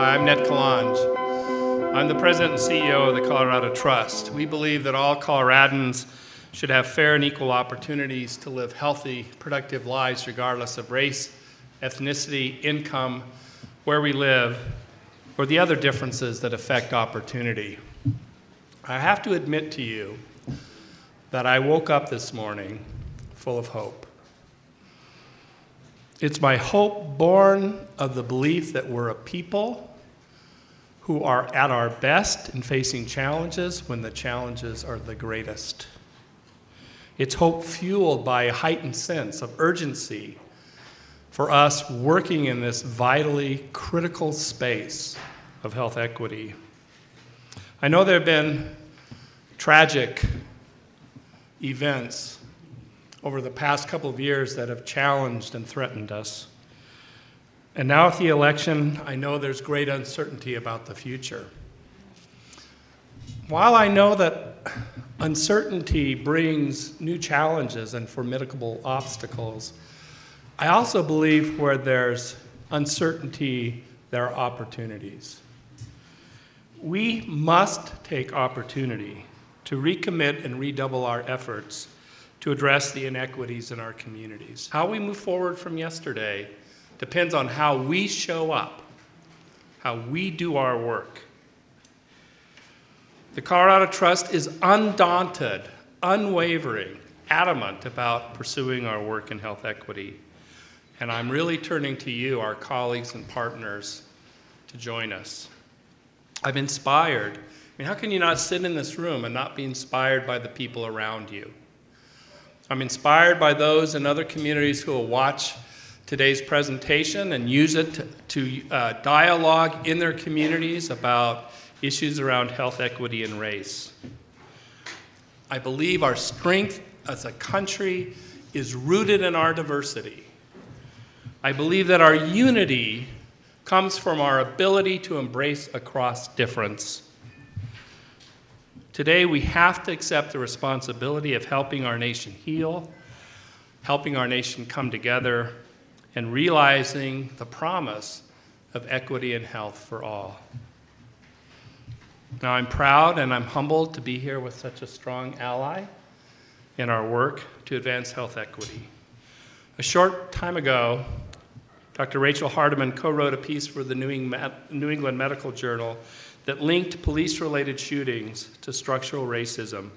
Hi, I'm Ned Calonge. I'm the president and CEO of the Colorado Trust. We believe that all Coloradans should have fair and equal opportunities to live healthy, productive lives regardless of race, ethnicity, income, where we live, or the other differences that affect opportunity. I have to admit to you that I woke up this morning full of hope. It's my hope born of the belief that we're a people who are at our best in facing challenges when the challenges are the greatest. It's hope fueled by a heightened sense of urgency for us working in this vitally critical space of health equity. I know there have been tragic events over the past couple of years that have challenged and threatened us. And now, with the election, I know there's great uncertainty about the future. While I know that uncertainty brings new challenges and formidable obstacles, I also believe where there's uncertainty, there are opportunities. We must take opportunity to recommit and redouble our efforts to address the inequities in our communities. How we move forward from yesterday depends on how we show up, how we do our work. The Colorado Trust is undaunted, unwavering, adamant about pursuing our work in health equity. And I'm really turning to you, our colleagues and partners, to join us. I'm inspired. I mean, how can you not sit in this room and not be inspired by the people around you? I'm inspired by those in other communities who will watch today's presentation and use it to, to uh, dialogue in their communities about issues around health equity and race. I believe our strength as a country is rooted in our diversity. I believe that our unity comes from our ability to embrace across difference. Today, we have to accept the responsibility of helping our nation heal, helping our nation come together, and realizing the promise of equity and health for all. Now, I'm proud and I'm humbled to be here with such a strong ally in our work to advance health equity. A short time ago, Dr. Rachel Hardeman co wrote a piece for the New England Medical Journal that linked police related shootings to structural racism,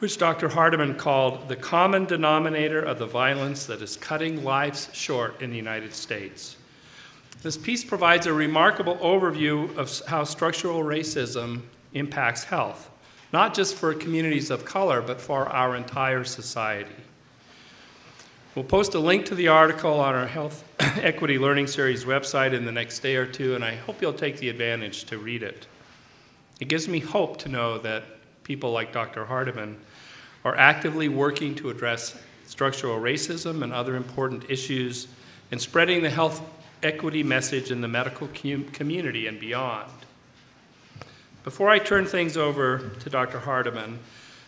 which Dr. Hardeman called the common denominator of the violence that is cutting lives short in the United States. This piece provides a remarkable overview of how structural racism impacts health, not just for communities of color, but for our entire society. We'll post a link to the article on our Health Equity Learning Series website in the next day or two, and I hope you'll take the advantage to read it. It gives me hope to know that people like Dr. Hardeman are actively working to address structural racism and other important issues and spreading the health equity message in the medical community and beyond. Before I turn things over to Dr. Hardeman,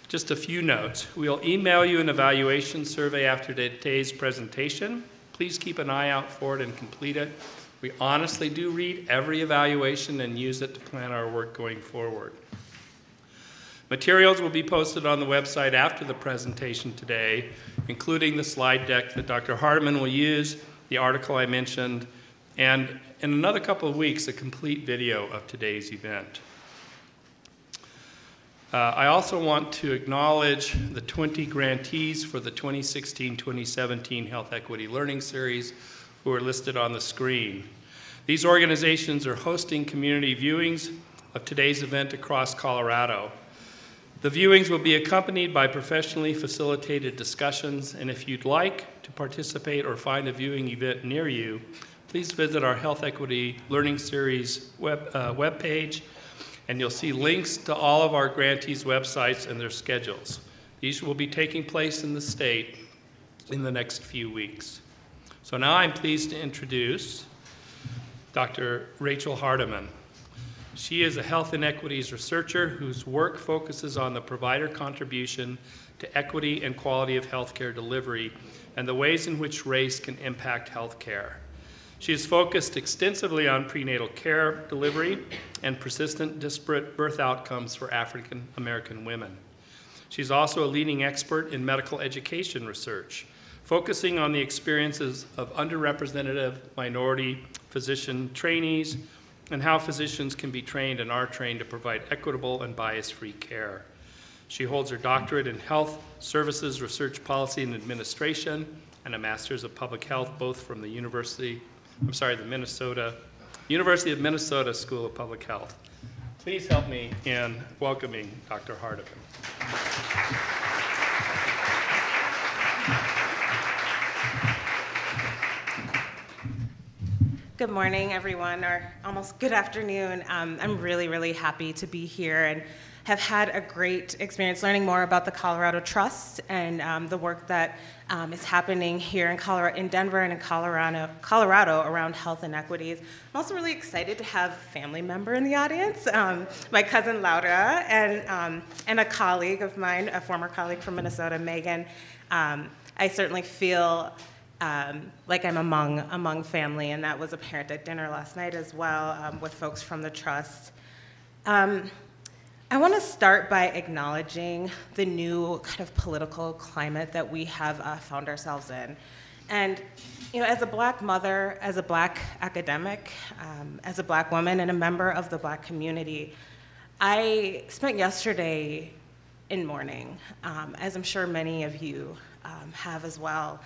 just a few notes. We'll email you an evaluation survey after today's presentation. Please keep an eye out for it and complete it. We honestly do read every evaluation and use it to plan our work going forward. Materials will be posted on the website after the presentation today, including the slide deck that Dr. Hardeman will use, the article I mentioned, and in another couple of weeks, a complete video of today's event. Uh, I also want to acknowledge the 20 grantees for the 2016-2017 Health Equity Learning Series who are listed on the screen. These organizations are hosting community viewings of today's event across Colorado. The viewings will be accompanied by professionally facilitated discussions, and if you'd like to participate or find a viewing event near you, please visit our Health Equity Learning Series web, uh, webpage and you'll see links to all of our grantees' websites and their schedules. These will be taking place in the state in the next few weeks. So now I'm pleased to introduce Dr. Rachel Hardeman. She is a health inequities researcher whose work focuses on the provider contribution to equity and quality of healthcare delivery and the ways in which race can impact healthcare. She has focused extensively on prenatal care delivery and persistent disparate birth outcomes for African American women. She's also a leading expert in medical education research, focusing on the experiences of underrepresented minority physician trainees and how physicians can be trained and are trained to provide equitable and bias free care. She holds her doctorate in health services, research policy, and administration, and a master's of public health, both from the University, I'm sorry, the Minnesota, University of Minnesota School of Public Health. Please help me in welcoming Dr. Hardeman. Good morning, everyone, or almost good afternoon. Um, I'm really, really happy to be here and have had a great experience learning more about the Colorado Trust and um, the work that um, is happening here in Colorado, in Denver and in Colorado, Colorado around health inequities. I'm also really excited to have a family member in the audience, um, my cousin Laura, and, um, and a colleague of mine, a former colleague from Minnesota, Megan. Um, I certainly feel um, like I'm among among family, and that was apparent at dinner last night as well um, with folks from the trust. Um, I want to start by acknowledging the new kind of political climate that we have uh, found ourselves in, and you know, as a black mother, as a black academic, um, as a black woman, and a member of the black community, I spent yesterday in mourning, um, as I'm sure many of you um, have as well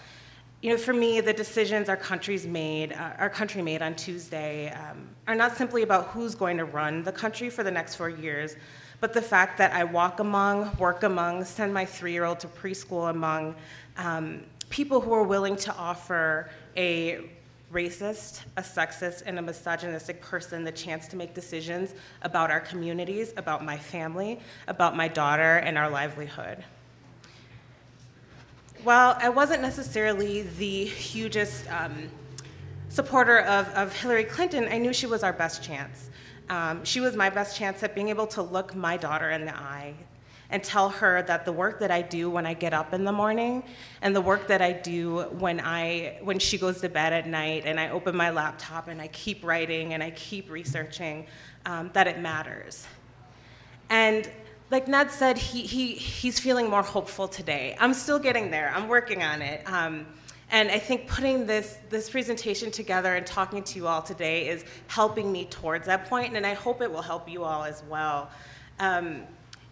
you know, for me, the decisions our country's made, uh, our country made on Tuesday, um, are not simply about who's going to run the country for the next four years, but the fact that I walk among, work among, send my three-year-old to preschool among um, people who are willing to offer a racist, a sexist, and a misogynistic person the chance to make decisions about our communities, about my family, about my daughter, and our livelihood. While I wasn't necessarily the hugest um, supporter of, of Hillary Clinton, I knew she was our best chance. Um, she was my best chance at being able to look my daughter in the eye and tell her that the work that I do when I get up in the morning and the work that I do when I when she goes to bed at night and I open my laptop and I keep writing and I keep researching um, that it matters. And like Ned said, he, he, he's feeling more hopeful today. I'm still getting there, I'm working on it. Um, and I think putting this, this presentation together and talking to you all today is helping me towards that point, and I hope it will help you all as well. Um,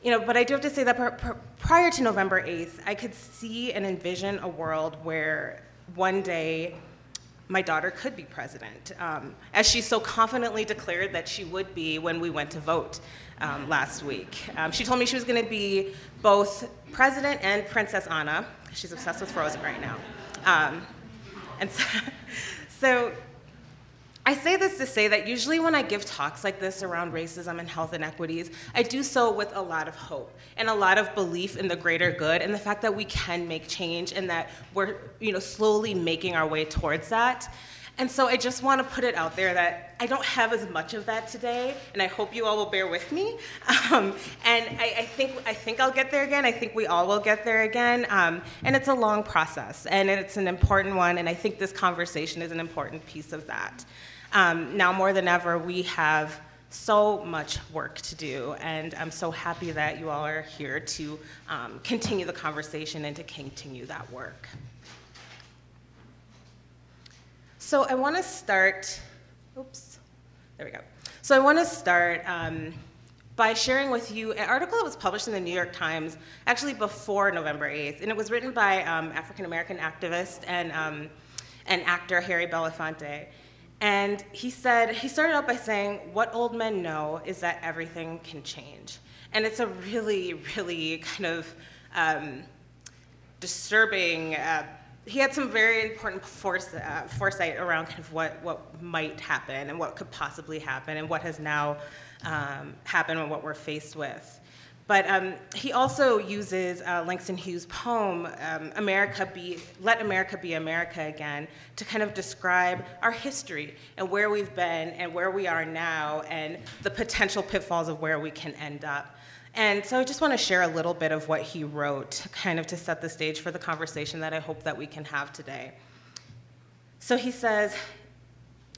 you know, but I do have to say that pr- pr- prior to November 8th, I could see and envision a world where one day my daughter could be president, um, as she so confidently declared that she would be when we went to vote um, last week. Um, she told me she was going to be both president and Princess Anna. She's obsessed with Frozen right now. Um, and so, so I say this to say that usually when I give talks like this around racism and health inequities, I do so with a lot of hope and a lot of belief in the greater good and the fact that we can make change and that we're you know, slowly making our way towards that. And so I just want to put it out there that I don't have as much of that today, and I hope you all will bear with me. Um, and I, I, think I think I'll get there again. I think we all will get there again. Um, and it's a long process, and it's an important one. And I think this conversation is an important piece of that. Um, now more than ever, we have so much work to do, and I'm so happy that you all are here to um, continue the conversation and to continue that work. So I want to start, oops, there we go. So I want to start um, by sharing with you an article that was published in the New York Times actually before November 8th, and it was written by um, African American activist and, um, and actor Harry Belafonte. And he said, he started out by saying, What old men know is that everything can change. And it's a really, really kind of um, disturbing uh, he had some very important uh, foresight around kind of what, what might happen and what could possibly happen and what has now um, happened and what we're faced with. But um, he also uses uh, Langston Hughes' poem, um, America Be, Let America Be America Again, to kind of describe our history and where we've been and where we are now and the potential pitfalls of where we can end up. And so I just want to share a little bit of what he wrote, kind of to set the stage for the conversation that I hope that we can have today. So he says,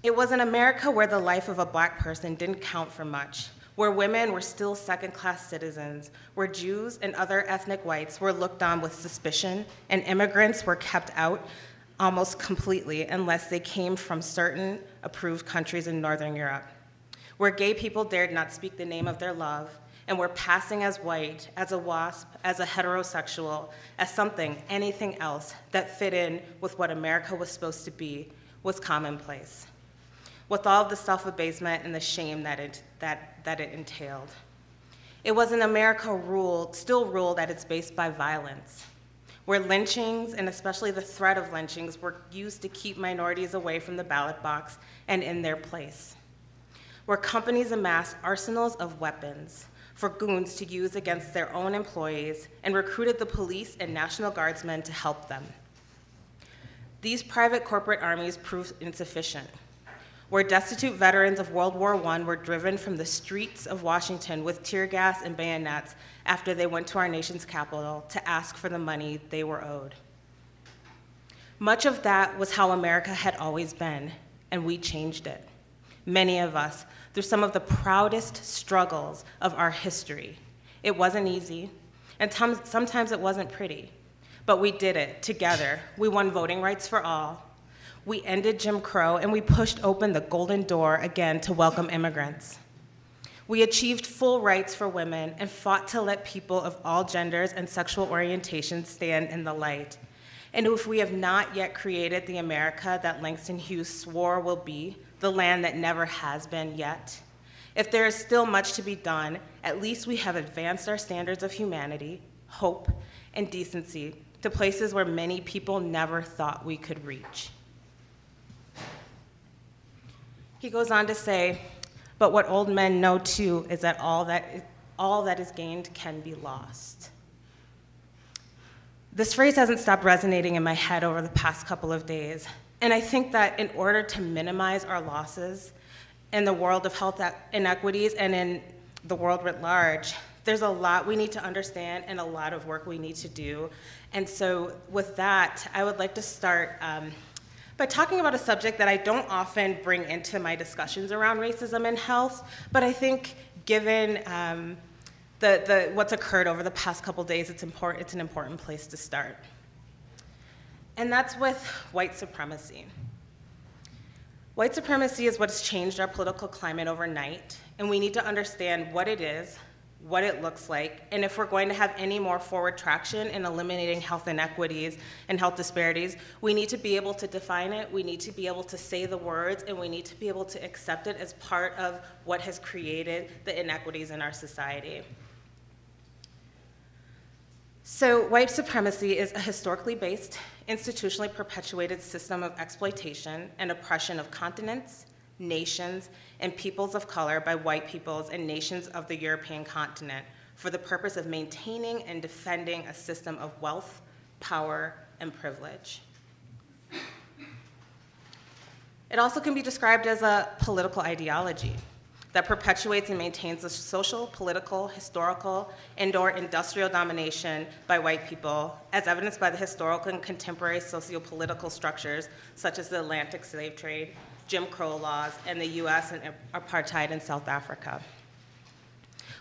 It was an America where the life of a black person didn't count for much, where women were still second class citizens, where Jews and other ethnic whites were looked on with suspicion, and immigrants were kept out almost completely unless they came from certain approved countries in Northern Europe, where gay people dared not speak the name of their love and we're passing as white, as a wasp, as a heterosexual, as something, anything else that fit in with what America was supposed to be was commonplace, with all of the self abasement and the shame that it, that, that it entailed. It was an America ruled, still ruled at its base by violence, where lynchings, and especially the threat of lynchings, were used to keep minorities away from the ballot box and in their place, where companies amassed arsenals of weapons for goons to use against their own employees and recruited the police and National Guardsmen to help them. These private corporate armies proved insufficient. Where destitute veterans of World War I were driven from the streets of Washington with tear gas and bayonets after they went to our nation's capital to ask for the money they were owed. Much of that was how America had always been, and we changed it. Many of us, through some of the proudest struggles of our history. It wasn't easy, and sometimes it wasn't pretty, but we did it together. We won voting rights for all. We ended Jim Crow, and we pushed open the golden door again to welcome immigrants. We achieved full rights for women and fought to let people of all genders and sexual orientations stand in the light. And if we have not yet created the America that Langston Hughes swore will be, the land that never has been yet. If there is still much to be done, at least we have advanced our standards of humanity, hope, and decency to places where many people never thought we could reach. He goes on to say, but what old men know too is that all that, is, all that is gained can be lost. This phrase hasn't stopped resonating in my head over the past couple of days. And I think that in order to minimize our losses in the world of health inequities and in the world writ large, there's a lot we need to understand and a lot of work we need to do. And so, with that, I would like to start um, by talking about a subject that I don't often bring into my discussions around racism and health, but I think given um, the, the, what's occurred over the past couple days, it's, important, it's an important place to start and that's with white supremacy. White supremacy is what's changed our political climate overnight, and we need to understand what it is, what it looks like, and if we're going to have any more forward traction in eliminating health inequities and health disparities, we need to be able to define it, we need to be able to say the words, and we need to be able to accept it as part of what has created the inequities in our society. So, white supremacy is a historically based, institutionally perpetuated system of exploitation and oppression of continents, nations, and peoples of color by white peoples and nations of the European continent for the purpose of maintaining and defending a system of wealth, power, and privilege. It also can be described as a political ideology that perpetuates and maintains the social, political, historical, and/or industrial domination by white people, as evidenced by the historical and contemporary socio-political structures such as the Atlantic slave trade, Jim Crow laws, and the U.S. and apartheid in South Africa.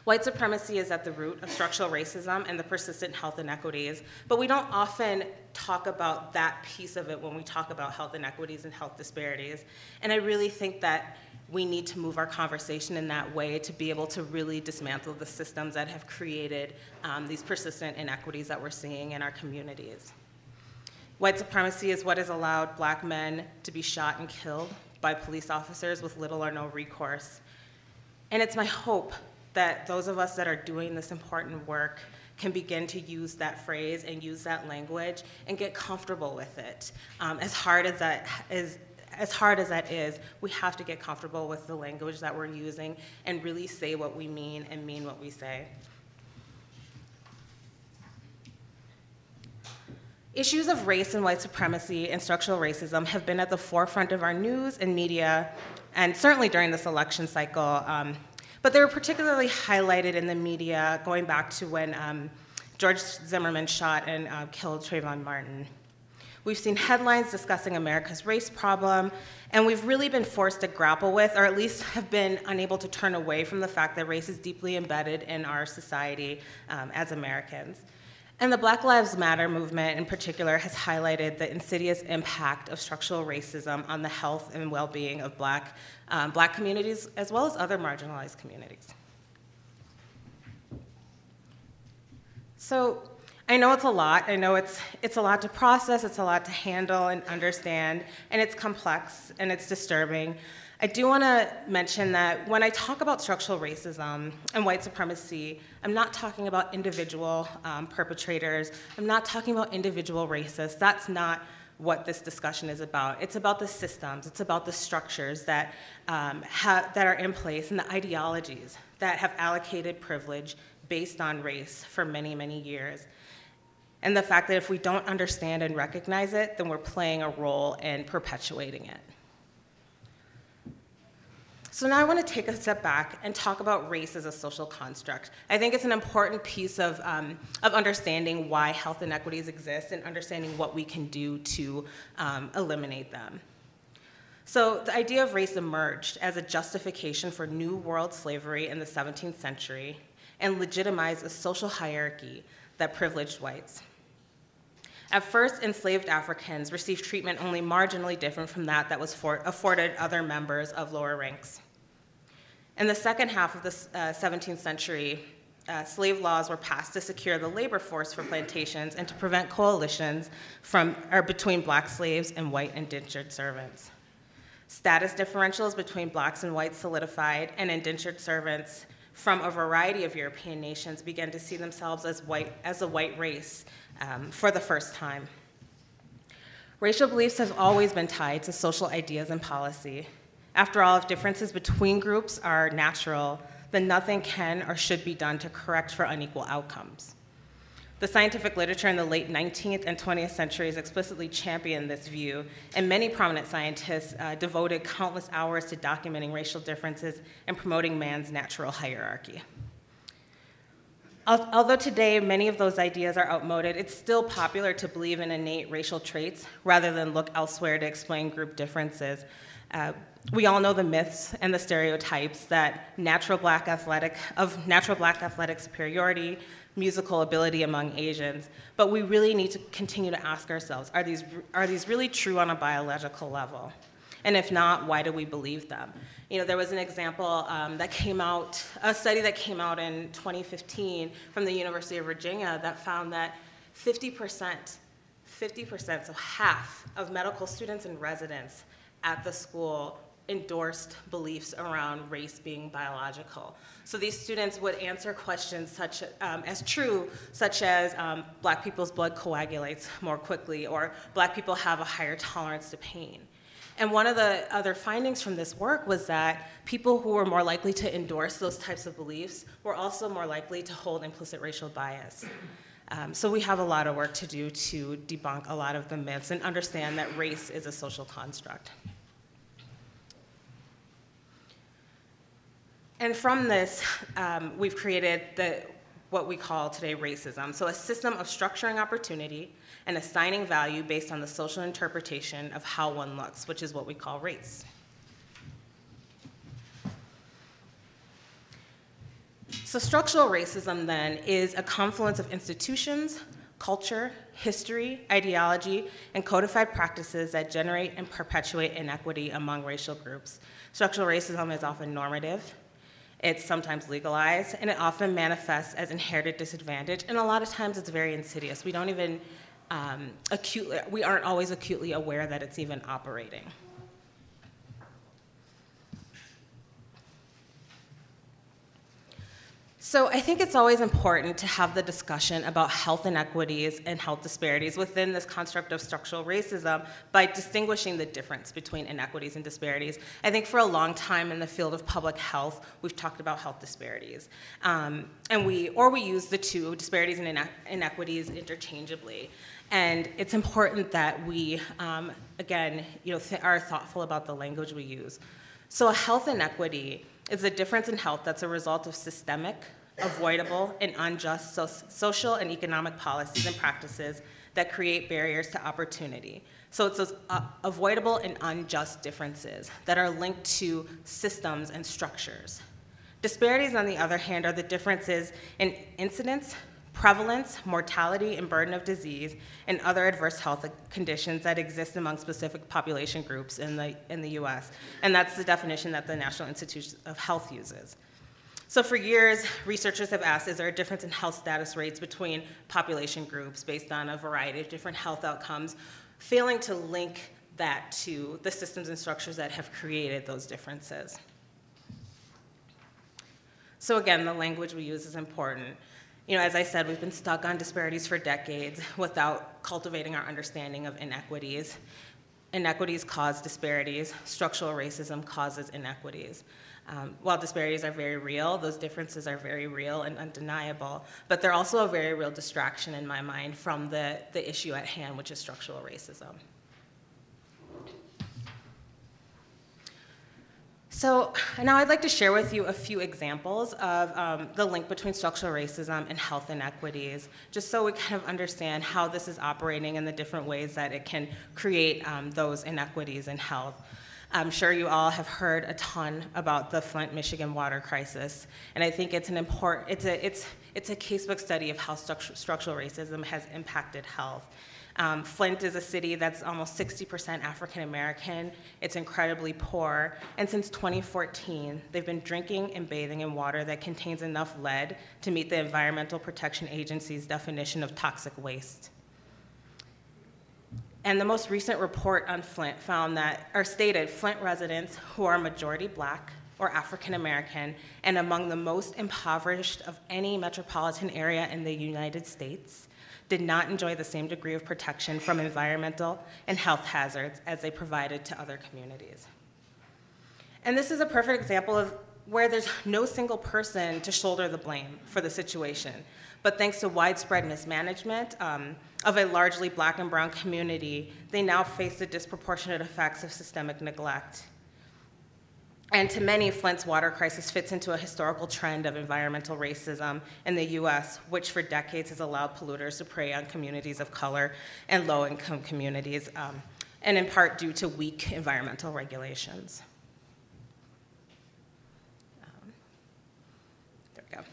White supremacy is at the root of structural racism and the persistent health inequities, but we don't often talk about that piece of it when we talk about health inequities and health disparities. And I really think that we need to move our conversation in that way to be able to really dismantle the systems that have created um, these persistent inequities that we're seeing in our communities. White supremacy is what has allowed black men to be shot and killed by police officers with little or no recourse. And it's my hope that those of us that are doing this important work can begin to use that phrase and use that language and get comfortable with it. Um, as hard as that is, as hard as that is, we have to get comfortable with the language that we're using and really say what we mean and mean what we say. Issues of race and white supremacy and structural racism have been at the forefront of our news and media, and certainly during this election cycle. Um, but they were particularly highlighted in the media going back to when um, George Zimmerman shot and uh, killed Trayvon Martin. We've seen headlines discussing America's race problem, and we've really been forced to grapple with, or at least have been unable to turn away from the fact that race is deeply embedded in our society um, as Americans. And the Black Lives Matter movement in particular has highlighted the insidious impact of structural racism on the health and well being of black, um, black communities as well as other marginalized communities. So, I know it's a lot. I know it's, it's a lot to process, it's a lot to handle and understand, and it's complex and it's disturbing. I do want to mention that when I talk about structural racism and white supremacy, I'm not talking about individual um, perpetrators. I'm not talking about individual racists. That's not what this discussion is about. It's about the systems, it's about the structures that, um, ha- that are in place and the ideologies that have allocated privilege based on race for many, many years and the fact that if we don't understand and recognize it, then we're playing a role in perpetuating it. So now I want to take a step back and talk about race as a social construct. I think it's an important piece of, um, of understanding why health inequities exist and understanding what we can do to um, eliminate them. So the idea of race emerged as a justification for New World slavery in the 17th century and legitimized a social hierarchy that privileged whites. At first, enslaved Africans received treatment only marginally different from that that was for, afforded other members of lower ranks. In the second half of the uh, 17th century, uh, slave laws were passed to secure the labor force for plantations and to prevent coalitions from, or between black slaves and white indentured servants. Status differentials between blacks and whites solidified, and indentured servants from a variety of European nations began to see themselves as, white, as a white race um, for the first time. Racial beliefs have always been tied to social ideas and policy. After all, if differences between groups are natural, then nothing can or should be done to correct for unequal outcomes. The scientific literature in the late 19th and 20th centuries explicitly championed this view, and many prominent scientists uh, devoted countless hours to documenting racial differences and promoting man's natural hierarchy. Although today many of those ideas are outmoded, it's still popular to believe in innate racial traits rather than look elsewhere to explain group differences. Uh, we all know the myths and the stereotypes that natural black athletic of natural black athletic superiority, musical ability among Asians, but we really need to continue to ask ourselves, are these, are these really true on a biological level? And if not, why do we believe them? You know, there was an example um, that came out, a study that came out in 2015 from the University of Virginia that found that 50%, 50%, so half of medical students and residents at the school endorsed beliefs around race being biological. So these students would answer questions such um, as true, such as um, black people's blood coagulates more quickly, or black people have a higher tolerance to pain. And one of the other findings from this work was that people who were more likely to endorse those types of beliefs were also more likely to hold implicit racial bias. Um, so we have a lot of work to do to debunk a lot of the myths and understand that race is a social construct. And from this, um, we've created the, what we call today racism. So, a system of structuring opportunity and assigning value based on the social interpretation of how one looks, which is what we call race. So, structural racism then is a confluence of institutions, culture, history, ideology, and codified practices that generate and perpetuate inequity among racial groups. Structural racism is often normative, it's sometimes legalized, and it often manifests as inherited disadvantage, and a lot of times it's very insidious. We don't even um, we aren't always acutely aware that it's even operating. So I think it's always important to have the discussion about health inequities and health disparities within this construct of structural racism by distinguishing the difference between inequities and disparities. I think for a long time in the field of public health, we've talked about health disparities, um, and we or we use the two disparities and inequities interchangeably. And it's important that we, um, again, you know, th- are thoughtful about the language we use. So a health inequity is a difference in health that's a result of systemic, avoidable, and unjust so- social and economic policies and practices that create barriers to opportunity. So it's those uh, avoidable and unjust differences that are linked to systems and structures. Disparities, on the other hand, are the differences in incidence, prevalence, mortality, and burden of disease, and other adverse health conditions that exist among specific population groups in the, in the US. And that's the definition that the National Institute of Health uses. So for years, researchers have asked, is there a difference in health status rates between population groups based on a variety of different health outcomes failing to link that to the systems and structures that have created those differences. So again, the language we use is important. You know, as I said, we've been stuck on disparities for decades without cultivating our understanding of inequities. Inequities cause disparities. Structural racism causes inequities. Um, while disparities are very real, those differences are very real and undeniable, but they're also a very real distraction in my mind from the, the issue at hand, which is structural racism. So now I'd like to share with you a few examples of um, the link between structural racism and health inequities, just so we kind of understand how this is operating and the different ways that it can create um, those inequities in health. I'm sure you all have heard a ton about the Flint, Michigan water crisis, and I think it's an important, it's a, it's, it's a casebook study of how structural, structural racism has impacted health. Um, Flint is a city that's almost 60% African American. It's incredibly poor. And since 2014, they've been drinking and bathing in water that contains enough lead to meet the Environmental Protection Agency's definition of toxic waste. And the most recent report on Flint found that, or stated, Flint residents who are majority black or African American and among the most impoverished of any metropolitan area in the United States did not enjoy the same degree of protection from environmental and health hazards as they provided to other communities. And this is a perfect example of where there's no single person to shoulder the blame for the situation. But thanks to widespread mismanagement um, of a largely black and brown community, they now face the disproportionate effects of systemic neglect. And to many, Flint's water crisis fits into a historical trend of environmental racism in the US, which for decades has allowed polluters to prey on communities of color and low income communities, um, and in part due to weak environmental regulations. Um, there we go.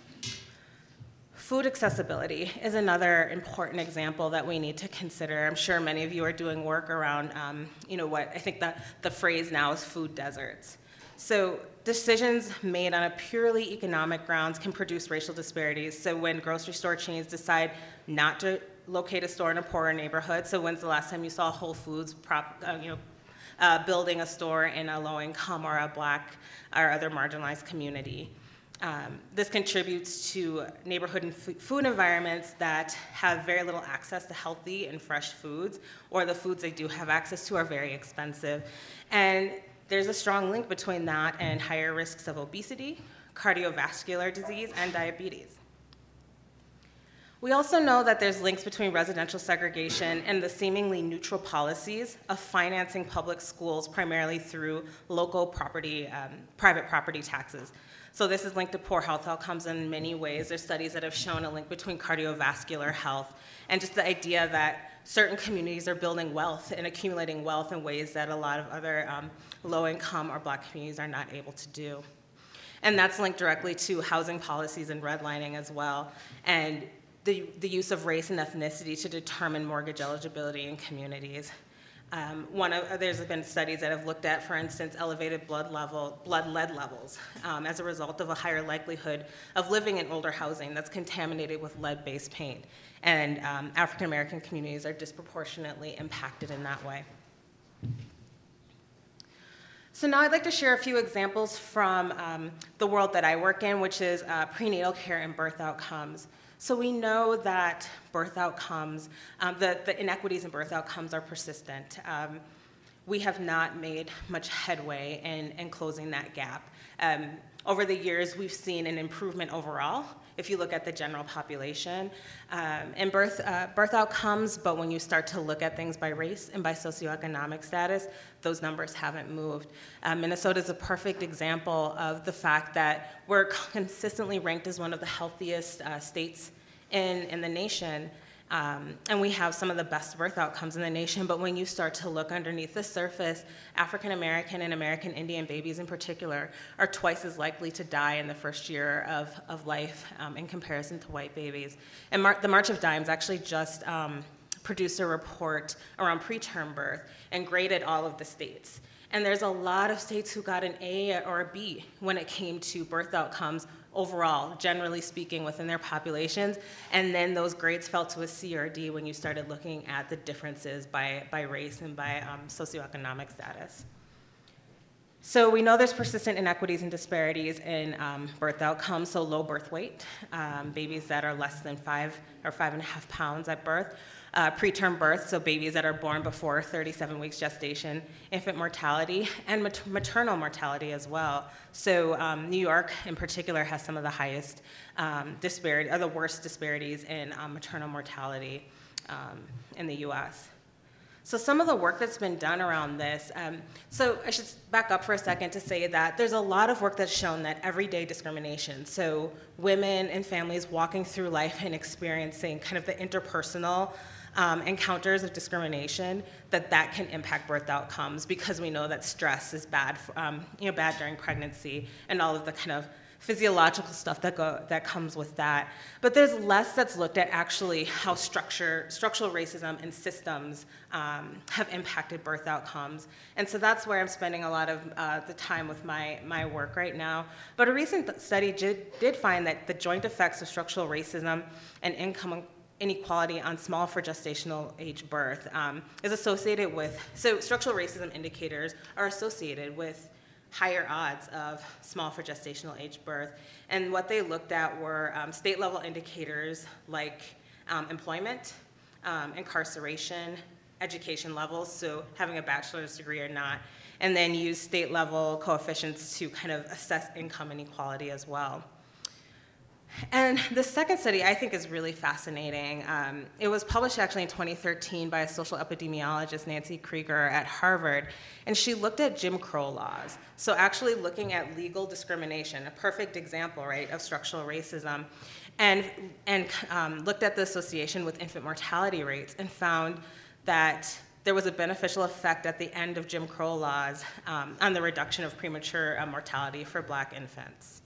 Food accessibility is another important example that we need to consider. I'm sure many of you are doing work around, um, you know, what I think that the phrase now is food deserts. So decisions made on a purely economic grounds can produce racial disparities. So when grocery store chains decide not to locate a store in a poorer neighborhood, so when's the last time you saw Whole Foods prop, uh, you know, uh, building a store in a low income or a black or other marginalized community? Um, this contributes to neighborhood and f- food environments that have very little access to healthy and fresh foods, or the foods they do have access to are very expensive. And there's a strong link between that and higher risks of obesity, cardiovascular disease, and diabetes. We also know that there's links between residential segregation and the seemingly neutral policies of financing public schools primarily through local property, um, private property taxes. So this is linked to poor health outcomes in many ways. There's studies that have shown a link between cardiovascular health and just the idea that certain communities are building wealth and accumulating wealth in ways that a lot of other um, low income or black communities are not able to do. And that's linked directly to housing policies and redlining as well, and the, the use of race and ethnicity to determine mortgage eligibility in communities. Um, one of, there's been studies that have looked at, for instance, elevated blood level, blood lead levels um, as a result of a higher likelihood of living in older housing that's contaminated with lead-based paint. And um, African American communities are disproportionately impacted in that way. So now I'd like to share a few examples from um, the world that I work in, which is uh, prenatal care and birth outcomes. So we know that birth outcomes, um, the, the inequities in birth outcomes are persistent. Um, we have not made much headway in, in closing that gap. Um, over the years, we've seen an improvement overall, if you look at the general population um, and birth, uh, birth outcomes, but when you start to look at things by race and by socioeconomic status, those numbers haven't moved. Uh, Minnesota is a perfect example of the fact that we're consistently ranked as one of the healthiest uh, states in, in the nation. Um, and we have some of the best birth outcomes in the nation, but when you start to look underneath the surface, African American and American Indian babies in particular are twice as likely to die in the first year of, of life um, in comparison to white babies. And Mar- the March of Dimes actually just um, produced a report around preterm birth and graded all of the states. And there's a lot of states who got an A or a B when it came to birth outcomes overall, generally speaking, within their populations. And then those grades fell to a C or a D when you started looking at the differences by, by race and by um, socioeconomic status. So we know there's persistent inequities and disparities in um, birth outcomes, so low birth weight, um, babies that are less than five or five and a half pounds at birth, uh, preterm birth, so babies that are born before 37 weeks gestation, infant mortality, and mat- maternal mortality as well. So um, New York, in particular, has some of the highest um, disparity, or the worst disparities in um, maternal mortality um, in the U.S. So some of the work that's been done around this, um, so I should back up for a second to say that there's a lot of work that's shown that everyday discrimination, so women and families walking through life and experiencing kind of the interpersonal um, encounters of discrimination, that that can impact birth outcomes because we know that stress is bad, for, um, you know, bad during pregnancy and all of the kind of physiological stuff that, go, that comes with that. But there's less that's looked at actually how structure, structural racism and systems um, have impacted birth outcomes. And so that's where I'm spending a lot of uh, the time with my, my work right now. But a recent study did, did find that the joint effects of structural racism and income inequality on small for gestational age birth um, is associated with, so structural racism indicators are associated with higher odds of small for gestational age birth. And what they looked at were um, state level indicators like um, employment, um, incarceration, education levels, so having a bachelor's degree or not, and then use state level coefficients to kind of assess income inequality as well. And the second study I think is really fascinating. Um, it was published actually in 2013 by a social epidemiologist, Nancy Krieger, at Harvard, and she looked at Jim Crow laws. So, actually looking at legal discrimination, a perfect example, right, of structural racism, and, and um, looked at the association with infant mortality rates and found that there was a beneficial effect at the end of Jim Crow laws um, on the reduction of premature uh, mortality for black infants.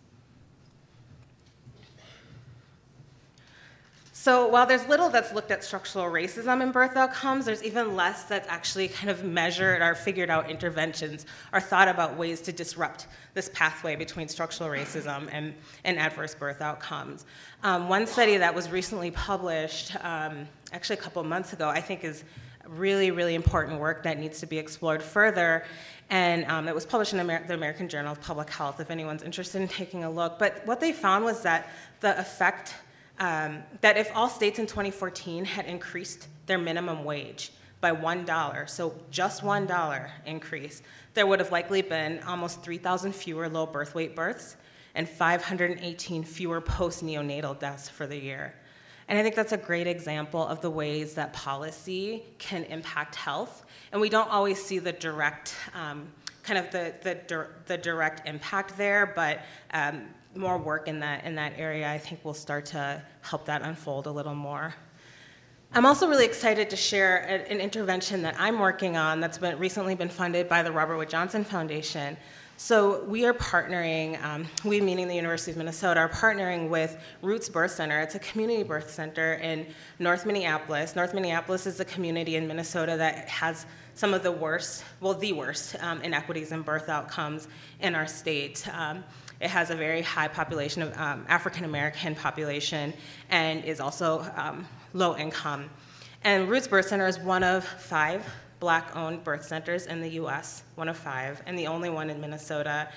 So while there's little that's looked at structural racism in birth outcomes, there's even less that's actually kind of measured or figured out interventions or thought about ways to disrupt this pathway between structural racism and, and adverse birth outcomes. Um, one study that was recently published, um, actually a couple months ago, I think is really, really important work that needs to be explored further. And um, it was published in Amer- the American Journal of Public Health if anyone's interested in taking a look. But what they found was that the effect um, that if all states in 2014 had increased their minimum wage by $1, so just $1 increase, there would have likely been almost 3,000 fewer low birth weight births and 518 fewer post neonatal deaths for the year. And I think that's a great example of the ways that policy can impact health. And we don't always see the direct, um, kind of the, the, the, direct impact there, but um, more work in that in that area, I think will start to help that unfold a little more. I'm also really excited to share an intervention that I'm working on that's been recently been funded by the Robert Wood Johnson Foundation. So we are partnering, um, we meaning the University of Minnesota, are partnering with Roots Birth Center. It's a community birth center in North Minneapolis. North Minneapolis is a community in Minnesota that has some of the worst, well, the worst um, inequities in birth outcomes in our state. Um, it has a very high population of um, African American population and is also um, low income. And Roots Birth Center is one of five black owned birth centers in the US, one of five, and the only one in Minnesota.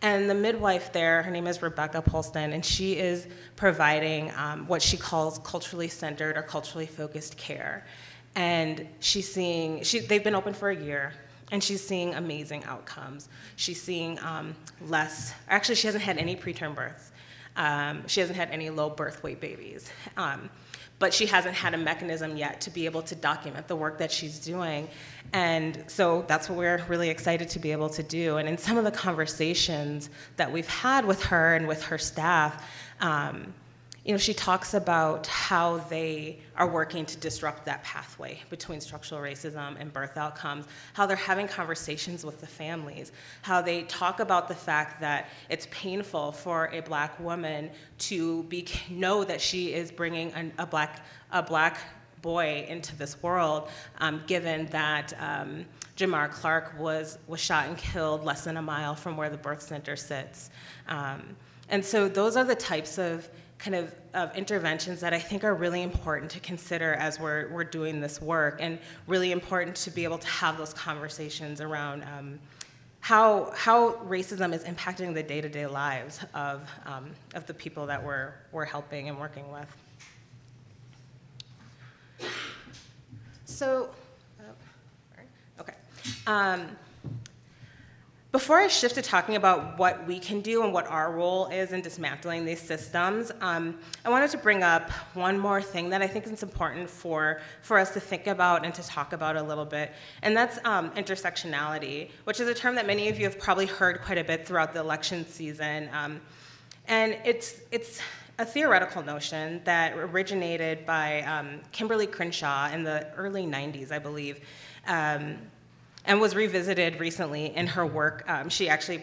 And the midwife there, her name is Rebecca Polston, and she is providing um, what she calls culturally centered or culturally focused care. And she's seeing, she, they've been open for a year, and she's seeing amazing outcomes. She's seeing um, less, actually, she hasn't had any preterm births. Um, she hasn't had any low birth weight babies. Um, but she hasn't had a mechanism yet to be able to document the work that she's doing. And so that's what we're really excited to be able to do. And in some of the conversations that we've had with her and with her staff, um, you know, she talks about how they are working to disrupt that pathway between structural racism and birth outcomes, how they're having conversations with the families, how they talk about the fact that it's painful for a black woman to be, know that she is bringing an, a, black, a black boy into this world, um, given that um, Jamar Clark was, was shot and killed less than a mile from where the birth center sits. Um, and so those are the types of kind of, of interventions that I think are really important to consider as we're, we're doing this work, and really important to be able to have those conversations around um, how, how racism is impacting the day to day lives of, um, of the people that we're, we're helping and working with. So, oh, okay. Um, before I shift to talking about what we can do and what our role is in dismantling these systems, um, I wanted to bring up one more thing that I think is important for, for us to think about and to talk about a little bit, and that's um, intersectionality, which is a term that many of you have probably heard quite a bit throughout the election season. Um, and it's, it's a theoretical notion that originated by um, Kimberly Crenshaw in the early 90s, I believe. And was revisited recently in her work. Um, she actually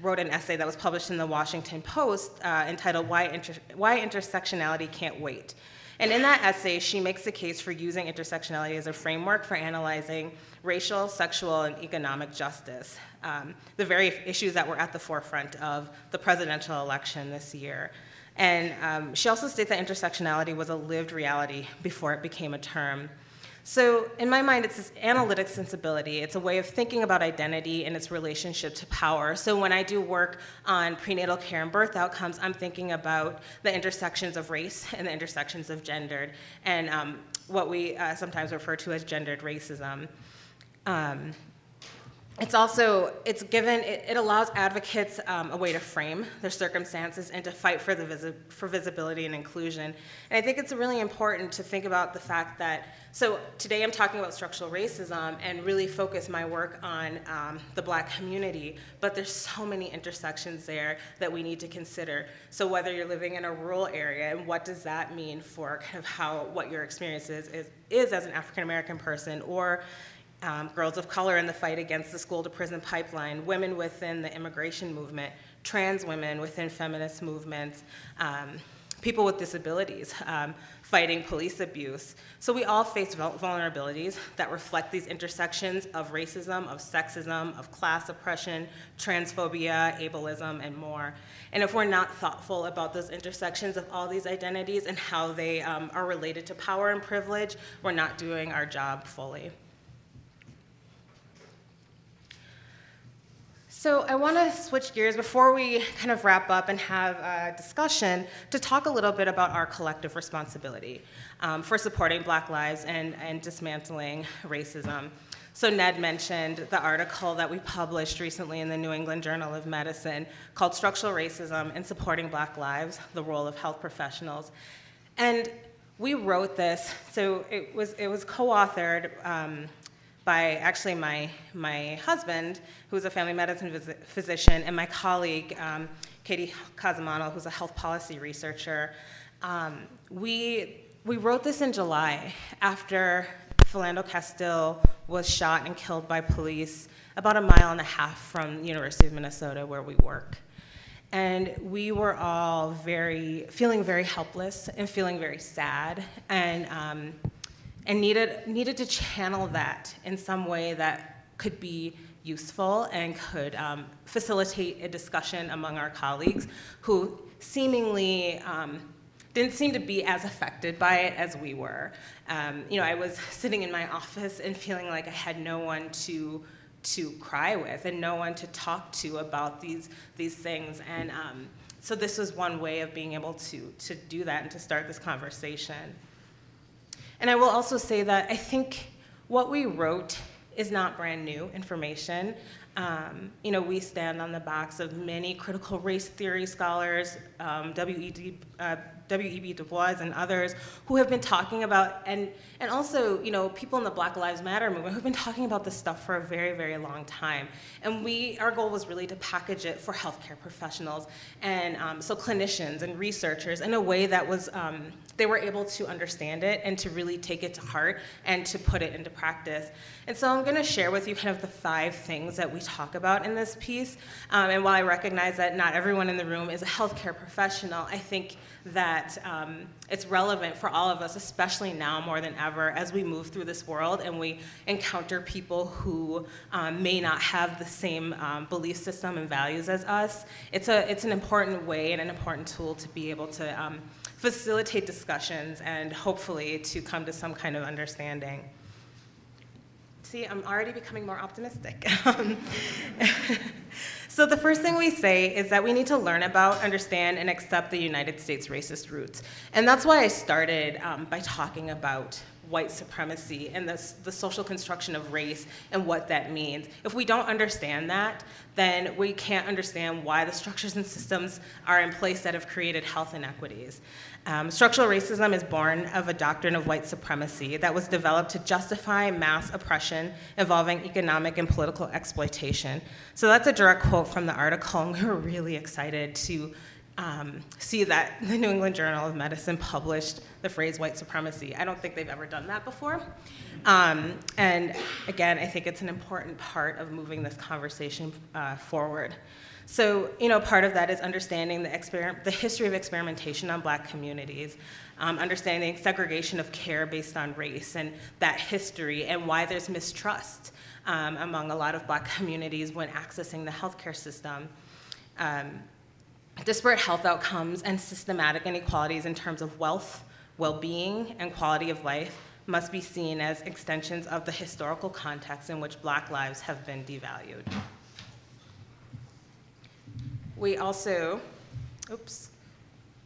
wrote an essay that was published in the Washington Post uh, entitled Why, Inter- Why Intersectionality Can't Wait. And in that essay, she makes the case for using intersectionality as a framework for analyzing racial, sexual, and economic justice, um, the very issues that were at the forefront of the presidential election this year. And um, she also states that intersectionality was a lived reality before it became a term. So, in my mind, it's this analytic sensibility. It's a way of thinking about identity and its relationship to power. So, when I do work on prenatal care and birth outcomes, I'm thinking about the intersections of race and the intersections of gendered, and um, what we uh, sometimes refer to as gendered racism. Um, it's also it's given it, it allows advocates um, a way to frame their circumstances and to fight for the visi- for visibility and inclusion. And i think it's really important to think about the fact that so today i'm talking about structural racism and really focus my work on um, the black community but there's so many intersections there that we need to consider. So whether you're living in a rural area and what does that mean for kind of how what your experience is is, is as an african american person or um, girls of color in the fight against the school to prison pipeline, women within the immigration movement, trans women within feminist movements, um, people with disabilities um, fighting police abuse. So we all face vulnerabilities that reflect these intersections of racism, of sexism, of class oppression, transphobia, ableism, and more. And if we're not thoughtful about those intersections of all these identities and how they um, are related to power and privilege, we're not doing our job fully. So I want to switch gears before we kind of wrap up and have a discussion to talk a little bit about our collective responsibility um, for supporting Black lives and, and dismantling racism. So Ned mentioned the article that we published recently in the New England Journal of Medicine called Structural Racism in Supporting Black Lives, the Role of Health Professionals. And we wrote this, so it was, it was co-authored um, by actually my, my husband, who's a family medicine physician, and my colleague, um, Katy Kozhimannil, who's a health policy researcher. Um, we, we wrote this in July after Philando Castile was shot and killed by police about a mile and a half from the University of Minnesota where we work. And we were all very, feeling very helpless and feeling very sad. And um, and needed, needed to channel that in some way that could be useful and could um, facilitate a discussion among our colleagues who seemingly um, didn't seem to be as affected by it as we were. Um, you know, I was sitting in my office and feeling like I had no one to to cry with and no one to talk to about these these things. And um, so this was one way of being able to to do that and to start this conversation. And I will also say that I think what we wrote is not brand new information. Um, you know, we stand on the backs of many critical race theory scholars, um, W.E.D. Uh, W.E.B. Du Bois and others who have been talking about, and, and also, you know, people in the Black Lives Matter movement who've been talking about this stuff for a very, very long time. And we, our goal was really to package it for healthcare professionals and um, so clinicians and researchers in a way that was, um, they were able to understand it and to really take it to heart and to put it into practice. And so I'm gonna share with you kind of the five things that we talk about in this piece. Um, and while I recognize that not everyone in the room is a healthcare professional, I think that um, it's relevant for all of us, especially now more than ever, as we move through this world and we encounter people who um, may not have the same um, belief system and values as us. It's, a, it's an important way and an important tool to be able to um, facilitate discussions and hopefully to come to some kind of understanding. See, I'm already becoming more optimistic. So the first thing we say is that we need to learn about, understand, and accept the United States racist roots. And that's why I started um, by talking about white supremacy and the, the social construction of race and what that means. If we don't understand that, then we can't understand why the structures and systems are in place that have created health inequities. Um, structural racism is born of a doctrine of white supremacy that was developed to justify mass oppression involving economic and political exploitation. So that's a direct quote from the article, and we were really excited to um, see that the New England Journal of Medicine published the phrase white supremacy. I don't think they've ever done that before. Um, and again, I think it's an important part of moving this conversation uh, forward. So, you know, part of that is understanding the, exper- the history of experimentation on black communities, um, understanding segregation of care based on race and that history and why there's mistrust um, among a lot of black communities when accessing the healthcare system. Um, disparate health outcomes and systematic inequalities in terms of wealth, well being, and quality of life must be seen as extensions of the historical context in which black lives have been devalued. We also, oops,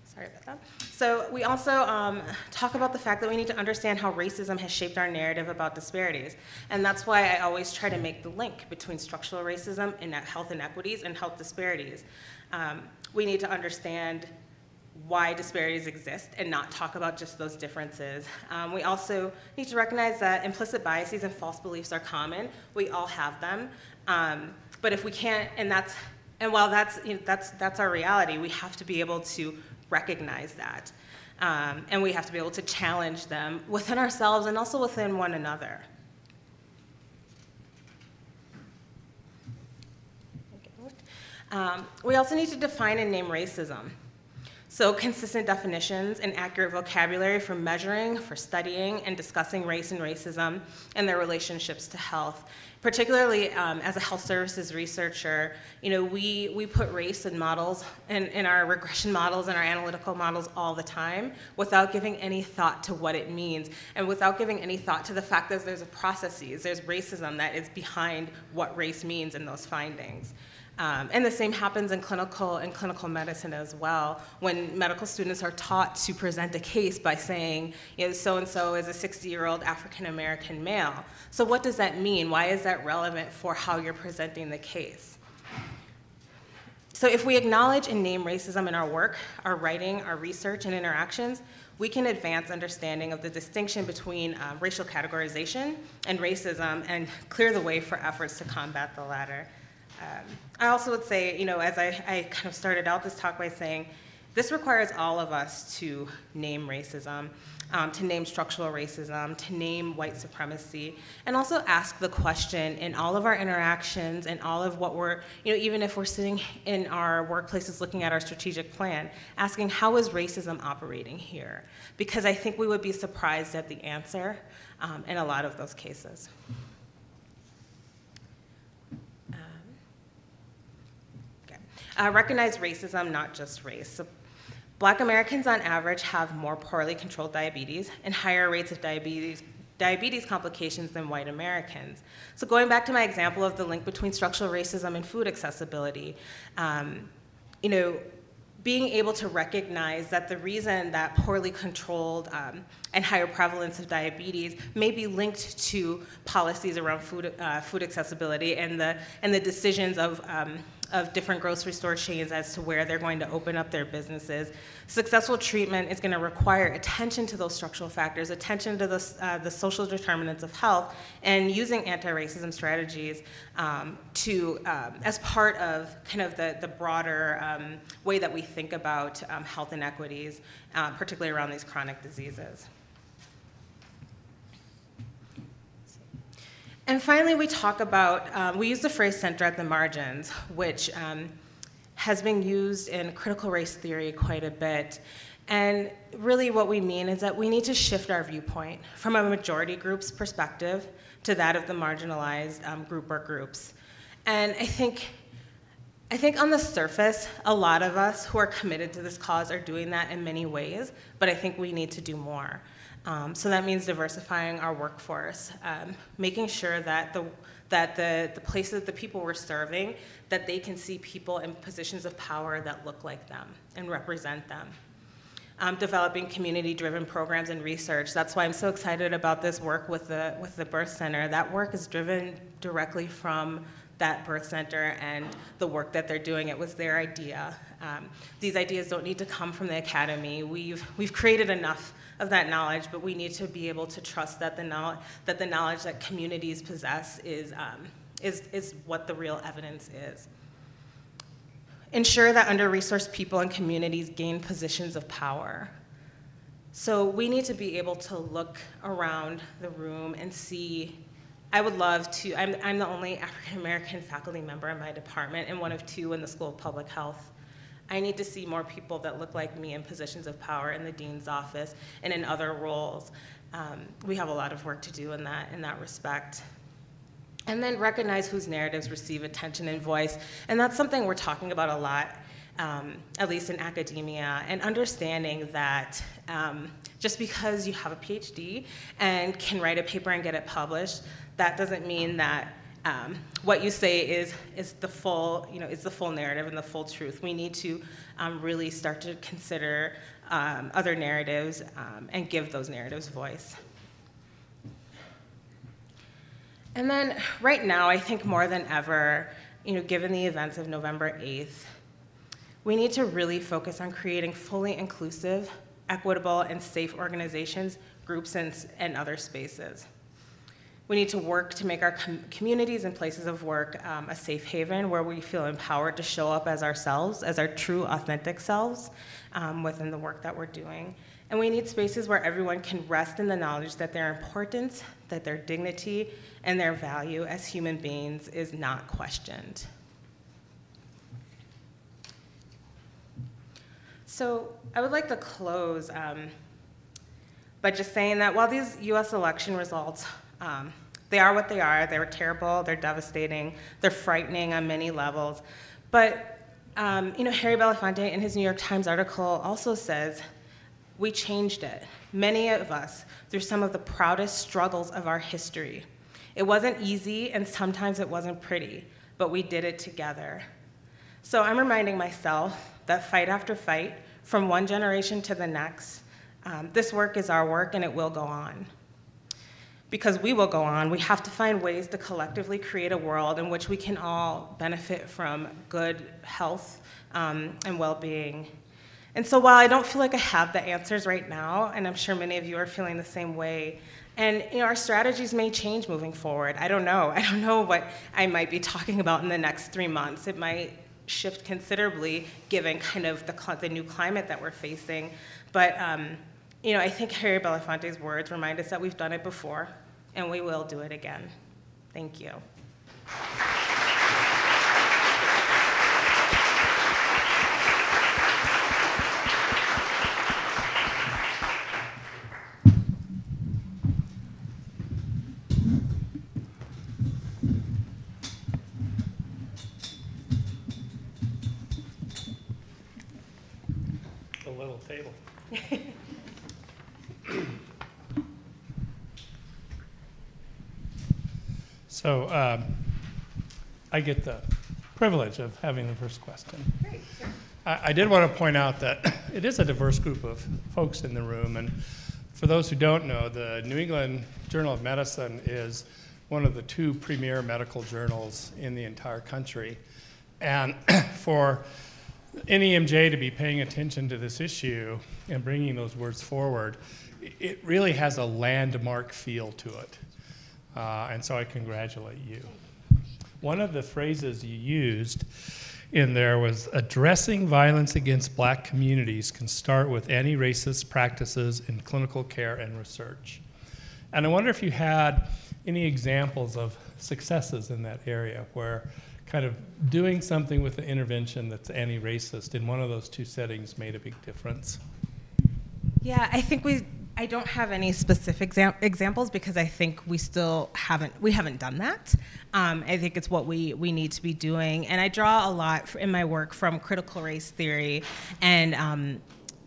sorry about that. So we also um, talk about the fact that we need to understand how racism has shaped our narrative about disparities. And that's why I always try to make the link between structural racism and health inequities and health disparities. Um, we need to understand why disparities exist and not talk about just those differences. Um, we also need to recognize that implicit biases and false beliefs are common. We all have them. Um, but if we can't, and that's and while that's, you know, that's, that's our reality, we have to be able to recognize that. Um, and we have to be able to challenge them within ourselves and also within one another. Um, we also need to define and name racism. So, consistent definitions and accurate vocabulary for measuring, for studying, and discussing race and racism and their relationships to health. Particularly um, as a health services researcher, you know, we, we put race in models, in, in our regression models and our analytical models all the time without giving any thought to what it means and without giving any thought to the fact that there's a processes, there's racism that is behind what race means in those findings. Um, and the same happens in clinical and clinical medicine as well. When medical students are taught to present a case by saying, you know, so and so is a 60 year old African American male. So, what does that mean? Why is that relevant for how you're presenting the case? So, if we acknowledge and name racism in our work, our writing, our research, and interactions, we can advance understanding of the distinction between uh, racial categorization and racism and clear the way for efforts to combat the latter. Um, I also would say, you know, as I, I kind of started out this talk by saying, this requires all of us to name racism, um, to name structural racism, to name white supremacy, and also ask the question in all of our interactions and all of what we're, you know, even if we're sitting in our workplaces looking at our strategic plan, asking how is racism operating here? Because I think we would be surprised at the answer um, in a lot of those cases. Uh, recognize racism, not just race. So, Black Americans on average have more poorly controlled diabetes and higher rates of diabetes, diabetes complications than white Americans. So, going back to my example of the link between structural racism and food accessibility, um, you know, being able to recognize that the reason that poorly controlled um, and higher prevalence of diabetes may be linked to policies around food, uh, food accessibility and the, and the decisions of, um, of different grocery store chains as to where they're going to open up their businesses. Successful treatment is going to require attention to those structural factors, attention to the, uh, the social determinants of health, and using anti-racism strategies um, to, um, as part of kind of the, the broader um, way that we think about um, health inequities, uh, particularly around these chronic diseases. And finally, we talk about, um, we use the phrase center at the margins, which um, has been used in critical race theory quite a bit. And really, what we mean is that we need to shift our viewpoint from a majority group's perspective to that of the marginalized um, group or groups. And I think, I think on the surface, a lot of us who are committed to this cause are doing that in many ways, but I think we need to do more. Um, so that means diversifying our workforce, um, making sure that the that the, the places, the people we're serving, that they can see people in positions of power that look like them and represent them. Um, developing community-driven programs and research. That's why I'm so excited about this work with the with the Birth Center. That work is driven directly from that birth center and the work that they're doing. It was their idea. Um, these ideas don't need to come from the academy. We've we've created enough of that knowledge, but we need to be able to trust that the knowledge that the knowledge that communities possess is um, is is what the real evidence is. Ensure that under-resourced people and communities gain positions of power. So we need to be able to look around the room and see. I would love to. I'm, I'm the only African American faculty member in my department and one of two in the School of Public Health. I need to see more people that look like me in positions of power in the dean's office and in other roles. Um, we have a lot of work to do in that in that respect. And then recognize whose narratives receive attention and voice, and that's something we're talking about a lot, um, at least in academia, and understanding that um, just because you have a PhD and can write a paper and get it published, that doesn't mean that um, what you say is, is the full, you know, is the full narrative and the full truth. We need to um, really start to consider um, other narratives um, and give those narratives voice. And then right now, I think more than ever, you know, given the events of November 8th, we need to really focus on creating fully inclusive, equitable, and safe organizations, groups, and, and other spaces. We need to work to make our com- communities and places of work um, a safe haven where we feel empowered to show up as ourselves, as our true, authentic selves um, within the work that we're doing. And we need spaces where everyone can rest in the knowledge that their importance, that their dignity, and their value as human beings is not questioned. So I would like to close um, by just saying that while these US election results um, they are what they are. They're terrible. They're devastating. They're frightening on many levels. But um, you know, Harry Belafonte in his New York Times article also says we changed it. Many of us through some of the proudest struggles of our history. It wasn't easy, and sometimes it wasn't pretty, but we did it together. So I'm reminding myself that fight after fight, from one generation to the next, um, this work is our work and it will go on because we will go on, we have to find ways to collectively create a world in which we can all benefit from good health um, and well being. And so while I don't feel like I have the answers right now, and I'm sure many of you are feeling the same way, and you know, our strategies may change moving forward. I don't know. I don't know what I might be talking about in the next three months. It might shift considerably given kind of the, the new climate that we're facing. But um, you know, I think Harry Belafonte's words remind us that we've done it before and we will do it again. Thank you. A little table. So um, I get the privilege of having the first question. Great. I, I did want to point out that it is a diverse group of folks in the room. And for those who don't know, the New England Journal of Medicine is one of the two premier medical journals in the entire country. And for NEMJ to be paying attention to this issue and bringing those words forward, it really has a landmark feel to it. Uh, and so I congratulate you. One of the phrases you used in there was addressing violence against black communities can start with anti racist practices in clinical care and research. And I wonder if you had any examples of successes in that area where kind of doing something with the intervention that's anti racist in one of those two settings made a big difference. Yeah, I think we. I don't have any specific exam- examples because I think we still haven't we haven't done that. Um, I think it's what we we need to be doing, and I draw a lot in my work from critical race theory, and um,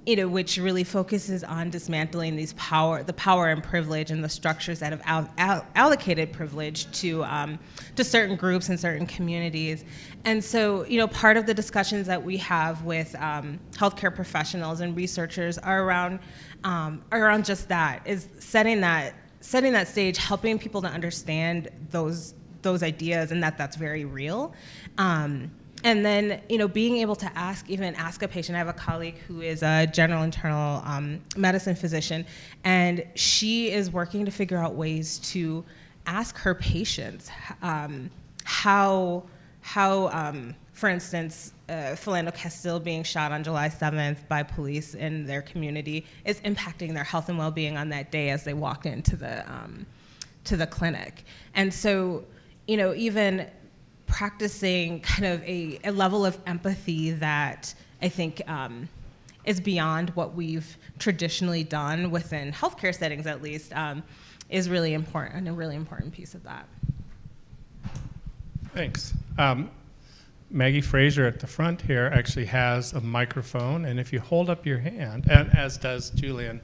you know, which really focuses on dismantling these power, the power and privilege, and the structures that have al- al- allocated privilege to um, to certain groups and certain communities. And so, you know, part of the discussions that we have with um, healthcare professionals and researchers are around um, are around just that is setting that setting that stage, helping people to understand those those ideas and that that's very real. Um, and then you know being able to ask even ask a patient i have a colleague who is a general internal um, medicine physician and she is working to figure out ways to ask her patients um, how how um, for instance uh, Philando Castile being shot on July 7th by police in their community is impacting their health and well-being on that day as they walk into the um, to the clinic. And so you know even practicing kind of a, a level of empathy that I think um, is beyond what we've traditionally done within healthcare settings, at least, um, is really important, and a really important piece of that. Thanks. Um, Maggie Fraser at the front here actually has a microphone, and if you hold up your hand, and as does Julian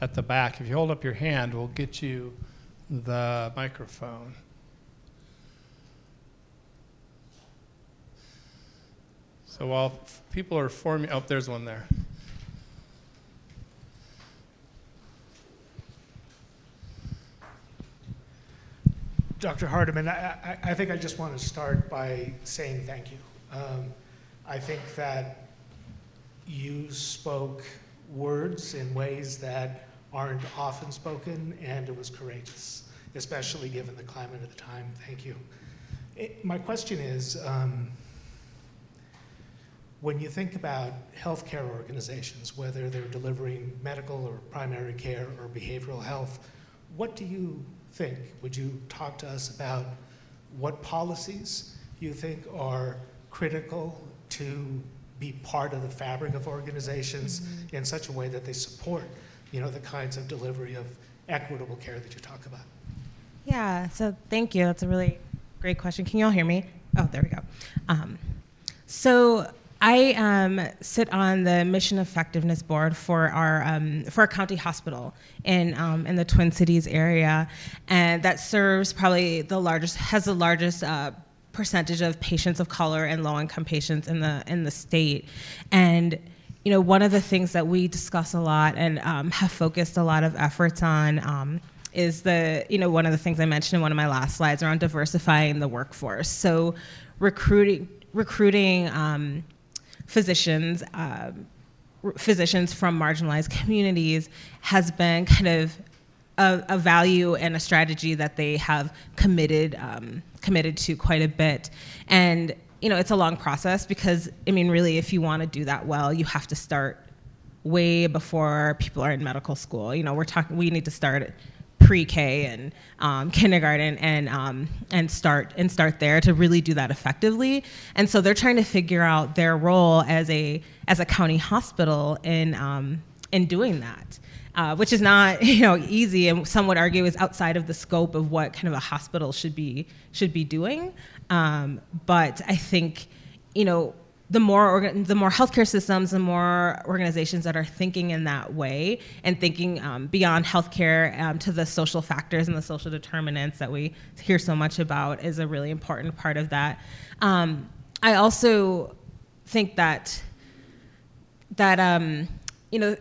at the back, if you hold up your hand, we'll get you the microphone. So while people are forming, oh, there's one there. Dr. Hardeman, I, I, think I just want to start by saying thank you. Um, I think that you spoke words in ways that aren't often spoken, and it was courageous, especially given the climate of the time. Thank you. It, my question is um, when you think about healthcare organizations, whether they're delivering medical or primary care or behavioral health, what do you think? Would you talk to us about what policies you think are critical to be part of the fabric of organizations mm-hmm. in such a way that they support, you know, the kinds of delivery of equitable care that you talk about? Yeah, so thank you. That's a really great question. Can you all hear me? Oh, there we go. Um, so I um, sit on the mission effectiveness board for our um, for our county hospital in um, in the Twin Cities area, and that serves probably the largest has the largest. Uh, percentage of patients of color and low income patients in the in the state and you know one of the things that we discuss a lot and um, have focused a lot of efforts on um, is the you know one of the things i mentioned in one of my last slides around diversifying the workforce so recruiting recruiting um, physicians, uh, physicians from marginalized communities has been kind of a, a, value and a strategy that they have committed um, committed to quite a bit. And you know, it's a long process because I mean, really, if you want to do that well, you have to start way before people are in medical school. You know, we're talking. We need to start pre-K and um, kindergarten and um, and start and start there to really do that effectively. And so they're trying to figure out their role as a as a county hospital in um, in doing that. Uh, which is not you know easy and some would argue is outside of the scope of what kind of a hospital should be should be doing um, but i think you know the more the more healthcare systems, the more organizations that are thinking in that way and thinking um, beyond healthcare um, to the social factors and the social determinants that we hear so much about is a really important part of that. Um, I also think that that um, you know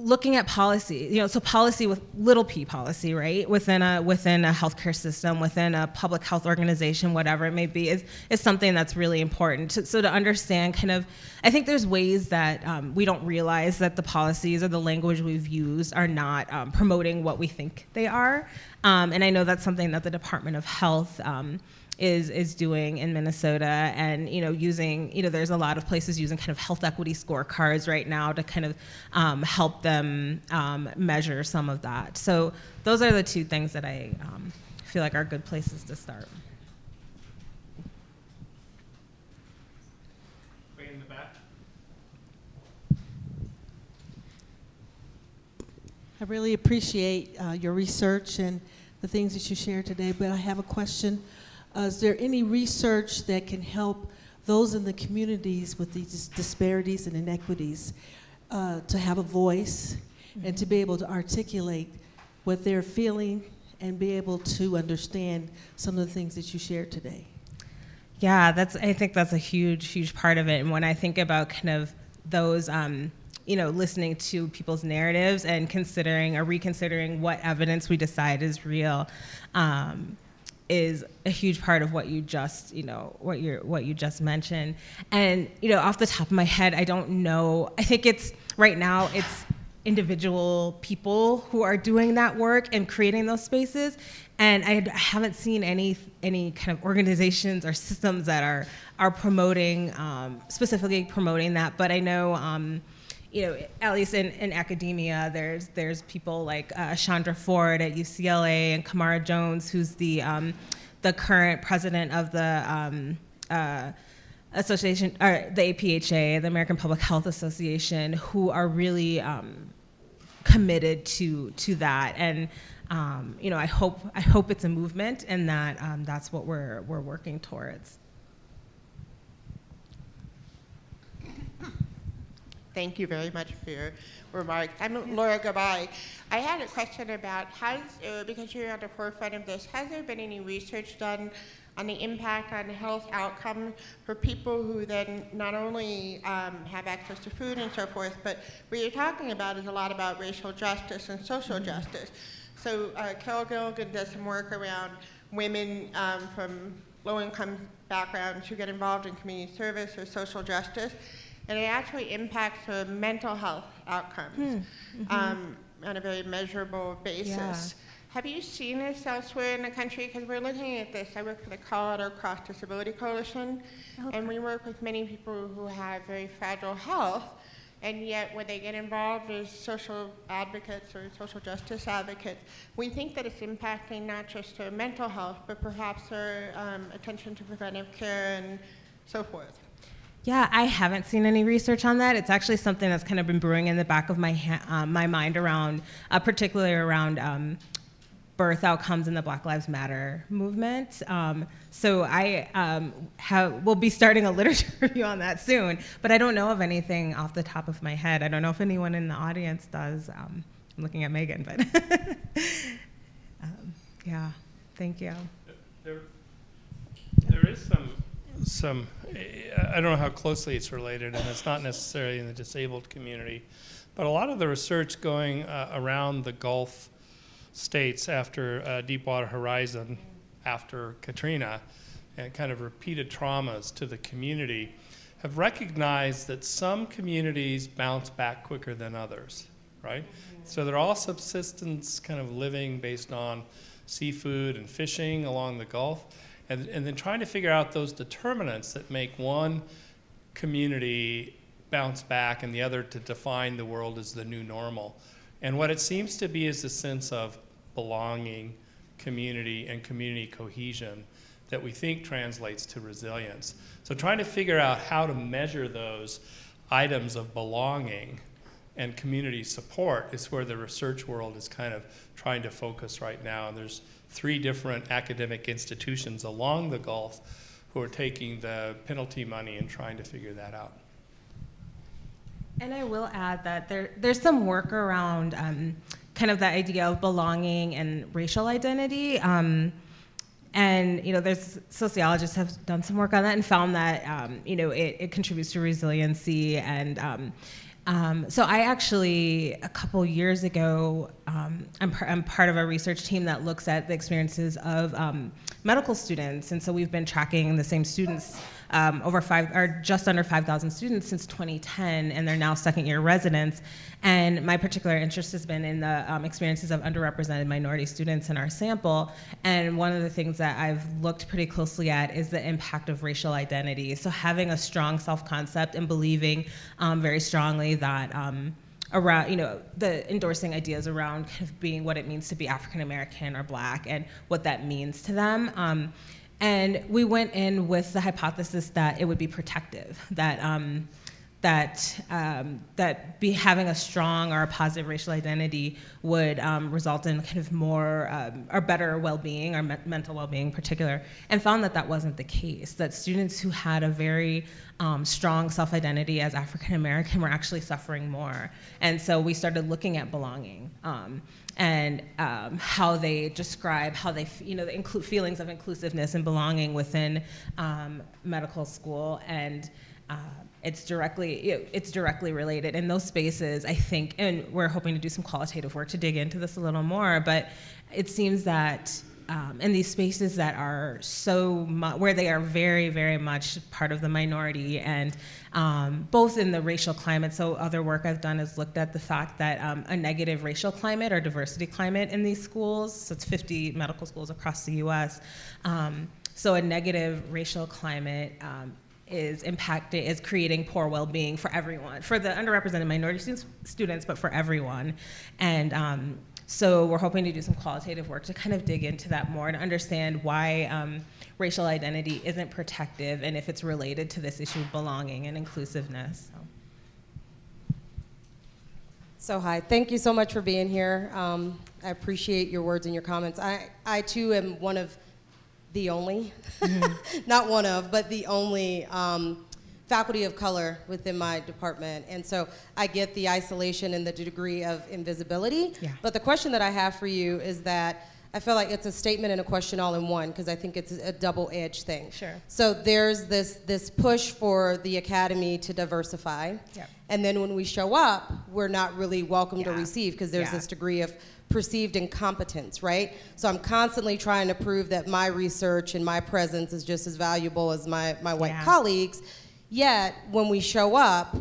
looking at policy, you know, so policy with little p policy, right, within a within a healthcare system, within a public health organization, whatever it may be, is is something that's really important. So to understand, kind of, I think there's ways that um, we don't realize that the policies or the language we've used are not um, promoting what we think they are, um, and I know that's something that the Department of Health. Is is doing in Minnesota and you know using you know there's a lot of places using kind of health equity scorecards right now to kind of um, help them um, measure some of that. So those are the two things that I um, feel like are good places to start. Way in the back. I really appreciate uh, your research and the things that you shared today, but I have a question. Uh, is there any research that can help those in the communities with these disparities and inequities uh, to have a voice and to be able to articulate what they're feeling and be able to understand some of the things that you shared today? Yeah, that's. I think that's a huge, huge part of it. And when I think about kind of those, um, you know, listening to people's narratives and considering or reconsidering what evidence we decide is real, um, is a huge part of what you just, you know, what you what you just mentioned. And you know, off the top of my head, I don't know. I think it's right now it's individual people who are doing that work and creating those spaces and I haven't seen any any kind of organizations or systems that are are promoting um, specifically promoting that. But I know, um, you know, at least in, in academia, there's there's people like uh, Chandra Ford at UCLA and Camara Jones, who's the um, the current president of the um, uh, association or the APHA, the American Public Health Association, who are really um, committed to to that and um, you know, I hope I hope it's a movement, and that um, that's what we're we're working towards. Thank you very much for your remarks. I'm Laura Gabay. I had a question about has, uh, because you're at the forefront of this, has there been any research done on the impact on health outcomes for people who then not only um, have access to food and so forth, but what you're talking about is a lot about racial justice and social justice. So uh, Carol Gilligan does some work around women um, from low-income backgrounds who get involved in community service or social justice, and it actually impacts their mental health outcomes hmm. mm-hmm. um, on a very measurable basis. Yeah. Have you seen this elsewhere in the country? Because we're looking at this. I work for the Colorado Cross Disability Coalition, okay. and we work with many people who have very fragile health and yet when they get involved as social advocates or social justice advocates, we think that it's impacting not just their mental health, but perhaps their um, attention to preventive care and so forth. Yeah, I haven't seen any research on that. It's actually something that's kind of been brewing in the back of my ha- um, my mind around, uh, particularly around um, birth outcomes in the Black Lives Matter movement. Um, so I um, have, will be starting a literature review on that soon, but I don't know of anything off the top of my head. I don't know if anyone in the audience does. Um, I'm looking at Megan, but um, yeah, thank you. There, there is some, some, I don't know how closely it's related, and it's not necessarily in the disabled community, but a lot of the research going uh, around the Gulf states after uh, Deepwater Horizon, after Katrina, and kind of repeated traumas to the community, have recognized that some communities bounce back quicker than others, right? Mm-hmm. So they're all subsistence kind of living based on seafood and fishing along the Gulf, and, and then trying to figure out those determinants that make one community bounce back and the other to define the world as the new normal. And what it seems to be is a sense of belonging, community, and community cohesion that we think translates to resilience. So, trying to figure out how to measure those items of belonging and community support is where the research world is kind of trying to focus right now. And there's three different academic institutions along the Gulf who are taking the penalty money and trying to figure that out. And I will add that there, there's some work around um, kind of that idea of belonging and racial identity. Um, and you know, there's sociologists have done some work on that and found that um, you know it, it contributes to resiliency and. Um, um, so I actually, a couple years ago, um, I'm, par- I'm part of a research team that looks at the experiences of um, medical students, and so we've been tracking the same students um, over five, or just under 5,000 students since 2010, and they're now second year residents. And my particular interest has been in the um, experiences of underrepresented minority students in our sample. And one of the things that I've looked pretty closely at is the impact of racial identity. So having a strong self-concept and believing um, very strongly that. Um, around you know the endorsing ideas around kind of being what it means to be African American or Black and what that means to them. Um, and we went in with the hypothesis that it would be protective, that um, that um, that be having a strong or a positive racial identity would um, result in kind of more um, or better well-being or me- mental well-being in particular, and found that that wasn't the case. That students who had a very um, strong self-identity as African American were actually suffering more, and so we started looking at belonging um, and um, how they describe how they you know the inclu- feelings of inclusiveness and belonging within um, medical school and. Uh, it's directly it- it's directly related in those spaces i think and we're hoping to do some qualitative work to dig into this a little more but it seems that um, in these spaces that are so mu- where they are very very much part of the minority and um, both in the racial climate so other work i've done has looked at the fact that um, a negative racial climate or diversity climate in these schools so it's 50 medical schools across the us um, so a negative racial climate um, is impacting is creating poor well-being for everyone for the underrepresented minority students, students but for everyone. And um, so we're hoping to do some qualitative work to kind of dig into that more and understand why um, racial identity isn't protective and if it's related to this issue of belonging and inclusiveness so. So hi, thank you so much for being here. Um, I appreciate your words and your comments. I, I too am one of the only, not one of, but the only um, faculty of color within my department. And so I get the isolation and the degree of invisibility. Yeah. But the question that I have for you is that I feel like it's a statement and a question all in one because I think it's a double-edged thing. Sure. So there's this this push for the academy to diversify. Yep. And then when we show up, we're not really welcome to Yeah. receive because there's Yeah. this degree of perceived incompetence, right? So I'm constantly trying to prove that my research and my presence is just as valuable as my, my white Yeah. colleagues. Yet when we show up,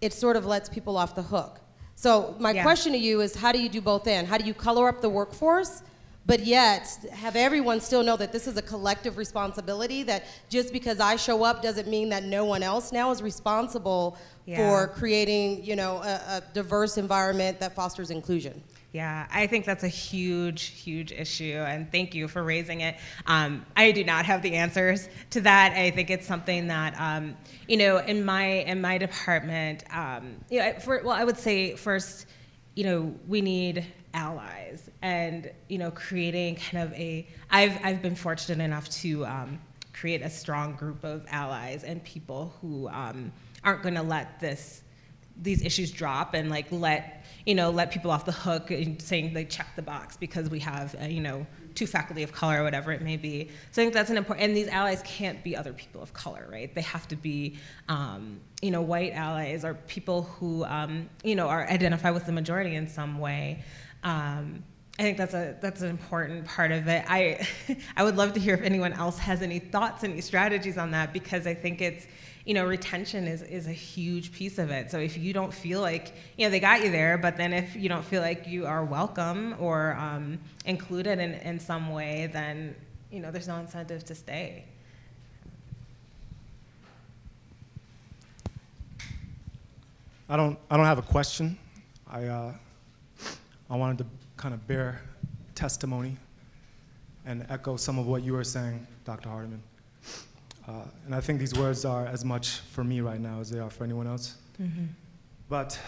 it sort of lets people off the hook. So my Yeah. question to you is how do you do both in? How do you color up the workforce? But yet, have everyone still know that this is a collective responsibility. That just because I show up doesn't mean that no one else now is responsible Yeah. for creating, you know, a, a diverse environment that fosters inclusion. Yeah, I think that's a huge, huge issue, and thank you for raising it. Um, I do not have the answers to that. I think it's something that, um, you know, in my in my department, um, you know, for, well, I would say first, you know, we need allies, and you know, creating kind of a. I've I've been fortunate enough to um, create a strong group of allies and people who um, aren't going to let this these issues drop and like let you know let people off the hook and saying they check the box because we have uh, you know two faculty of color or whatever it may be. So i think that's an important and these allies can't be other people of color right? They have to be um, you know white allies or people who um, you know are identify with the majority in some way. Um, I think that's a that's an important part of it. I I would love to hear if anyone else has any thoughts, any strategies on that because I think it's you know retention is is a huge piece of it. So if you don't feel like you know they got you there, but then if you don't feel like you are welcome or um, included in in some way, then you know there's no incentive to stay. I don't, I don't have a question. I, uh, I wanted to kind of bear testimony and echo some of what you were saying, Dr. Hardeman. Uh, and I think these words are as much for me right now as they are for anyone else. But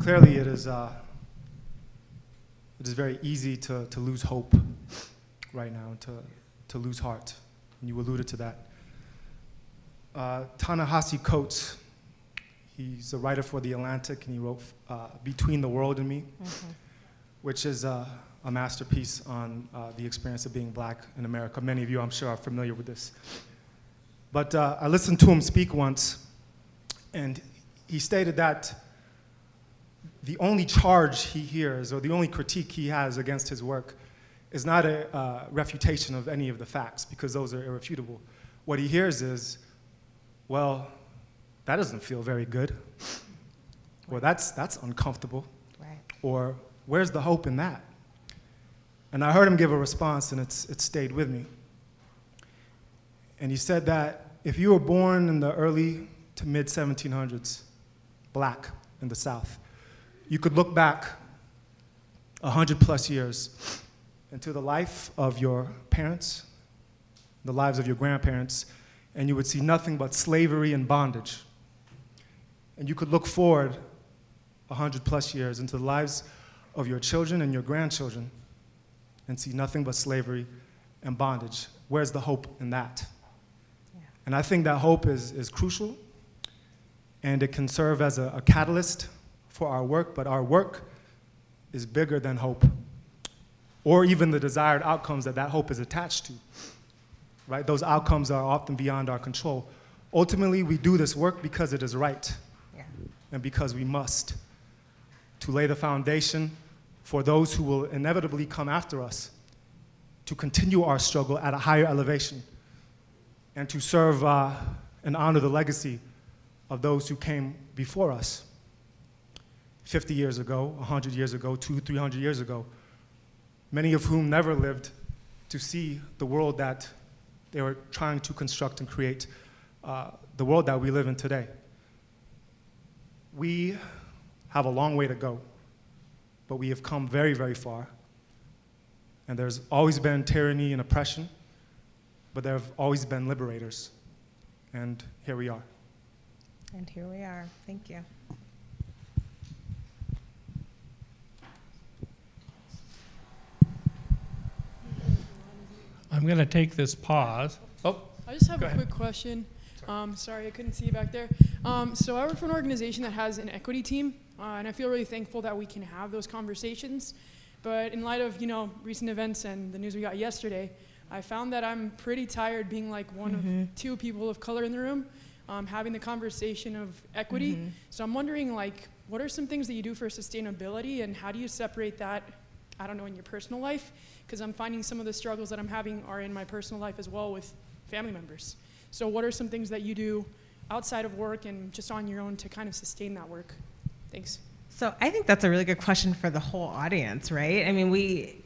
clearly, it is, uh, it is very easy to, to lose hope right now, to, to lose heart. And you alluded to that. Uh, Ta-Nehisi Coates, he's a writer for The Atlantic, and he wrote uh, Between the World and Me, which is uh, a masterpiece on uh, the experience of being black in America. Many of you, I'm sure, are familiar with this. But uh, I listened to him speak once, and he stated that the only charge he hears or the only critique he has against his work is not a uh, refutation of any of the facts because those are irrefutable. What he hears is, well, that doesn't feel very good. Or that's, that's uncomfortable. Right. Or where's the hope in that? And I heard him give a response, and it's, it stayed with me. And he said that if you were born in the early to mid 1700s, black in the South, you could look back 100 plus years into the life of your parents, the lives of your grandparents, and you would see nothing but slavery and bondage. And you could look forward 100 plus years into the lives of your children and your grandchildren and see nothing but slavery and bondage. Where's the hope in that? And I think that hope is, is crucial and it can serve as a, a catalyst for our work, but our work is bigger than hope or even the desired outcomes that that hope is attached to. Right? Those outcomes are often beyond our control. Ultimately, we do this work because it is right Yeah. and because we must to lay the foundation for those who will inevitably come after us to continue our struggle at a higher elevation and to serve uh, and honor the legacy of those who came before us 50 years ago, 100 years ago, two, 300 years ago, many of whom never lived to see the world that they were trying to construct and create, uh, the world that we live in today. We have a long way to go, but we have come very, very far. And there's always been tyranny and oppression, but there have always been liberators. And here we are. And here we are. Thank you. I'm going to take this pause. Oh, I just have a ahead. quick question. Um, sorry, I couldn't see you back there. Um, so I work for an organization that has an equity team, uh, and I feel really thankful that we can have those conversations. But in light of you know recent events and the news we got yesterday, I found that I'm pretty tired being like one of two people of color in the room, um, having the conversation of equity. So I'm wondering like, what are some things that you do for sustainability, and how do you separate that? I don't know in your personal life, because I'm finding some of the struggles that I'm having are in my personal life as well with family members. So, what are some things that you do outside of work and just on your own to kind of sustain that work? Thanks. So I think that's a really good question for the whole audience, right? I mean, we.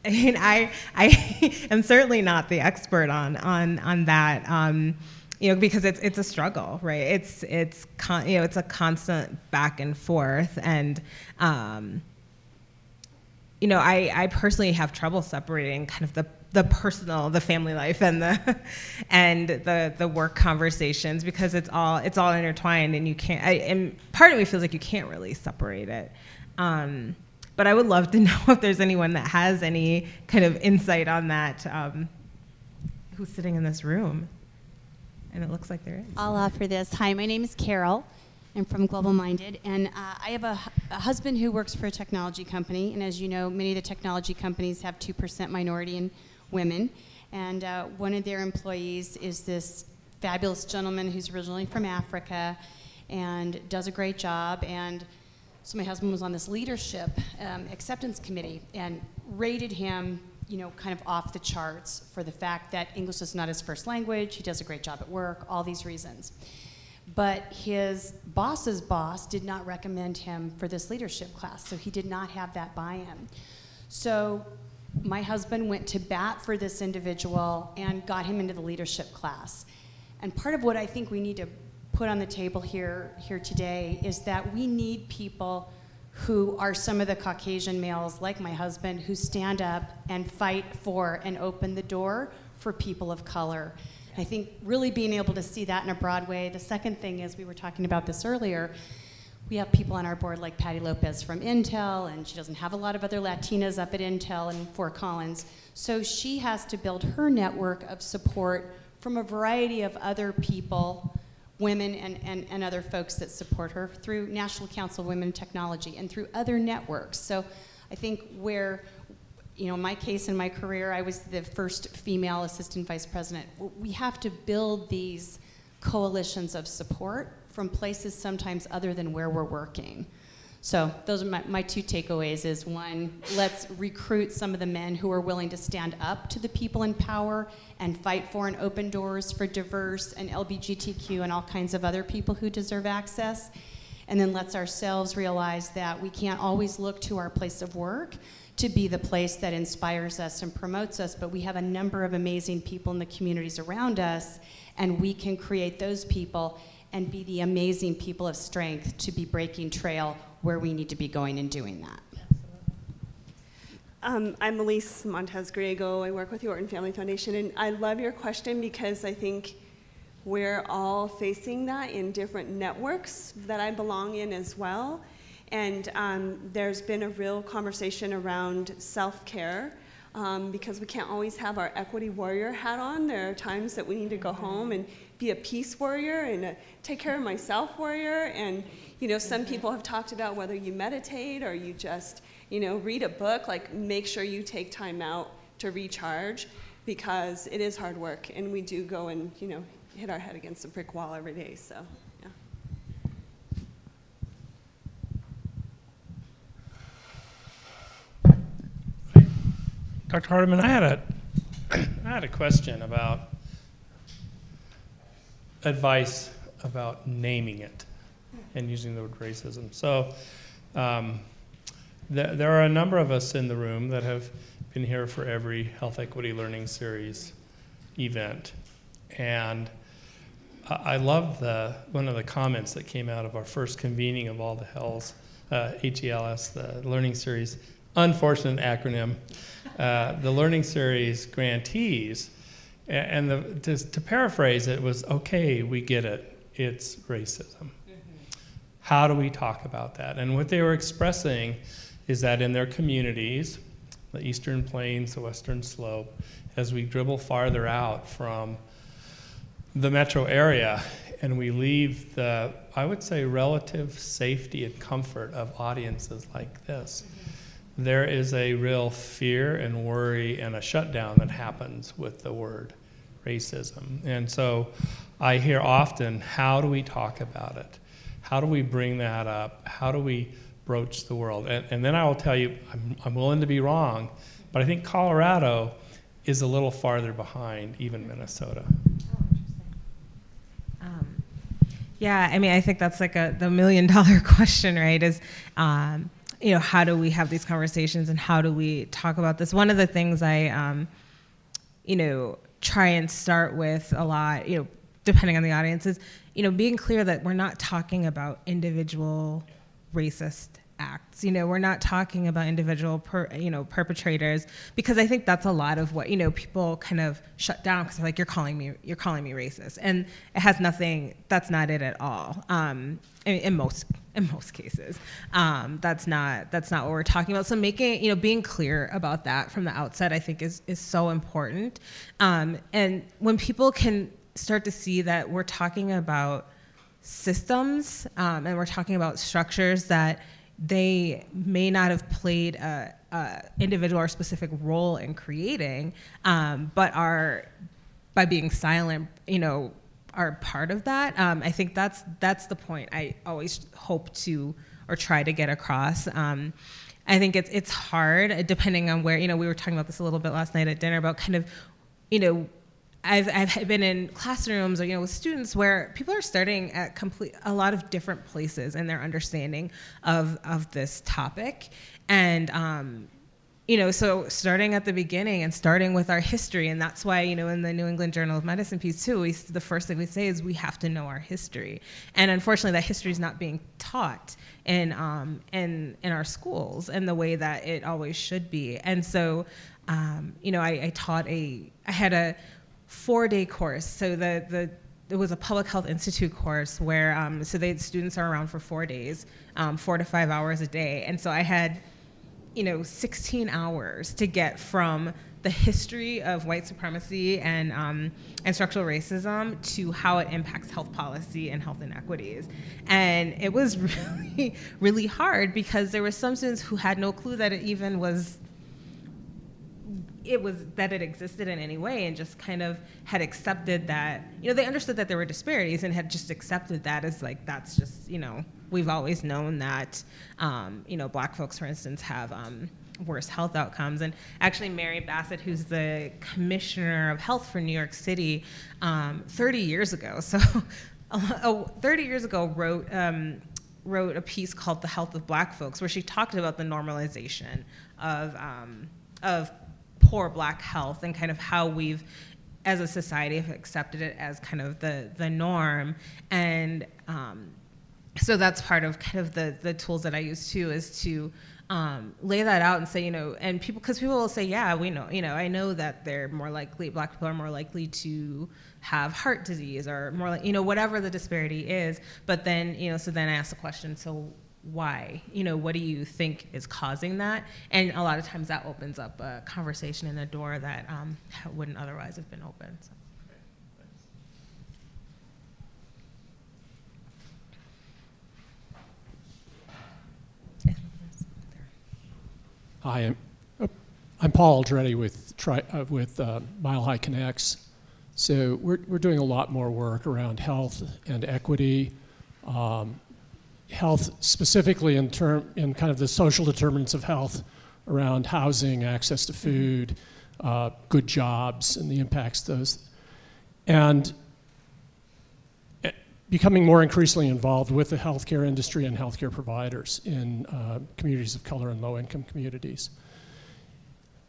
I mean, I I am certainly not the expert on on on that. Um, you know, because it's it's a struggle, right? It's it's con- you know it's a constant back and forth, and um, you know, I, I personally have trouble separating kind of the, the personal, the family life and the and the the work conversations because it's all it's all intertwined and you can't I, and part of me feels like you can't really separate it. Um, but I would love to know if there's anyone that has any kind of insight on that um, who's sitting in this room. And it looks like there is. I'll offer this. Hi, my name is Carol. I'm from Global Minded, and uh, I have a, a husband who works for a technology company. And as you know, many of the technology companies have 2% minority in women. And uh, one of their employees is this fabulous gentleman who's originally from Africa and does a great job. And so my husband was on this leadership um, acceptance committee and rated him, you know, kind of off the charts for the fact that English is not his first language. He does a great job at work. All these reasons. But his boss's boss did not recommend him for this leadership class, so he did not have that buy in. So my husband went to bat for this individual and got him into the leadership class. And part of what I think we need to put on the table here, here today is that we need people who are some of the Caucasian males, like my husband, who stand up and fight for and open the door for people of color. I think really being able to see that in a broad way. The second thing is, we were talking about this earlier, we have people on our board like Patty Lopez from Intel, and she doesn't have a lot of other Latinas up at Intel and Fort Collins. So she has to build her network of support from a variety of other people, women and, and, and other folks that support her through National Council of Women in Technology and through other networks. So I think where you know, in my case in my career, I was the first female assistant vice president. We have to build these coalitions of support from places sometimes other than where we're working. So those are my, my two takeaways is one, let's recruit some of the men who are willing to stand up to the people in power and fight for and open doors for diverse and LGBTQ and all kinds of other people who deserve access. And then let's ourselves realize that we can't always look to our place of work to be the place that inspires us and promotes us, but we have a number of amazing people in the communities around us, and we can create those people and be the amazing people of strength to be breaking trail where we need to be going and doing that. Um, I'm Elise Montez Griego. I work with the Orton Family Foundation, and I love your question because I think we're all facing that in different networks that I belong in as well. And um, there's been a real conversation around self care um, because we can't always have our equity warrior hat on. There are times that we need to go home and be a peace warrior and a take care of myself warrior. And, you know, some people have talked about whether you meditate or you just, you know, read a book, like make sure you take time out to recharge because it is hard work and we do go and, you know, hit our head against a brick wall every day. So. Yeah. Dr. Hardeman, I had a, I had a question about advice about naming it and using the word racism. So, um, th- there are a number of us in the room that have been here for every Health Equity Learning Series event. And I, I love the, one of the comments that came out of our first convening of all the HELS, uh, HELS, the Learning Series, unfortunate acronym, uh, the Learning Series grantees. And the, to, to, paraphrase it was okay, we get it, it's racism. Mm-hmm. How do we talk about that? And what they were expressing is that in their communities, the Eastern Plains, the Western Slope, as we dribble farther out from the metro area and we leave the, I would say, relative safety and comfort of audiences like this. Mm-hmm there is a real fear and worry and a shutdown that happens with the word racism. And so I hear often, how do we talk about it? How do we bring that up? How do we broach the world? And, and then I will tell you, I'm, I'm willing to be wrong, but I think Colorado is a little farther behind, even Minnesota. Um, yeah, I mean, I think that's like a the million dollar question, right? Is um, you know, how do we have these conversations and how do we talk about this? One of the things I, um, you know, try and start with a lot, you know, depending on the audience, is, you know, being clear that we're not talking about individual racist acts. You know, we're not talking about individual, per, you know, perpetrators because I think that's a lot of what you know people kind of shut down because they're like, you're calling me, you're calling me racist, and it has nothing. That's not it at all. Um, in, in, most in most cases, um, that's not that's not what we're talking about. So making you know being clear about that from the outset, I think is is so important. Um, and when people can start to see that we're talking about systems um, and we're talking about structures that they may not have played a, a individual or specific role in creating, um, but are by being silent, you know, are part of that. Um, I think that's that's the point I always hope to or try to get across. Um, I think it's it's hard depending on where you know we were talking about this a little bit last night at dinner about kind of you know I've, I've been in classrooms or you know with students where people are starting at complete a lot of different places in their understanding of of this topic and um, you know so starting at the beginning and starting with our history and that's why you know in the new england journal of medicine piece too we, the first thing we say is we have to know our history. And unfortunately that history is not being taught in um, in in our schools in the way that it always should be. And so um, you know I, I taught a i had a four day course. So the, the it was a public health institute course where um, so the students are around for four days, um, four to five hours a day, and so I had, you know, 16 hours to get from the history of white supremacy and um, and structural racism to how it impacts health policy and health inequities, and it was really really hard because there were some students who had no clue that it even was it was that it existed in any way and just kind of had accepted that you know they understood that there were disparities and had just accepted that as like that's just you know we've always known that um, you know black folks for instance have um, worse health outcomes. And actually mary bassett who's the commissioner of health for new york city um, 30 years ago so oh, 30 years ago wrote um, wrote a piece called the health of black folks where she talked about the normalization of um, of poor black health and kind of how we've as a society have accepted it as kind of the the norm. And um, so that's part of kind of the the tools that I use too is to um, lay that out and say you know and people because people will say yeah we know you know I know that they're more likely black people are more likely to have heart disease or more like you know whatever the disparity is. But then you know so then I ask the question so why? You know what do you think is causing that? And a lot of times that opens up a conversation and a door that um, wouldn't otherwise have been open so. Hi, I'm, uh, I'm Paul Aldretti with, tri, uh, with uh, Mile High Connects. So we're, we're doing a lot more work around health and equity, um, health specifically in term in kind of the social determinants of health around housing, access to food, uh, good jobs, and the impacts those, and becoming more increasingly involved with the healthcare industry and healthcare providers in uh, communities of color and low-income communities.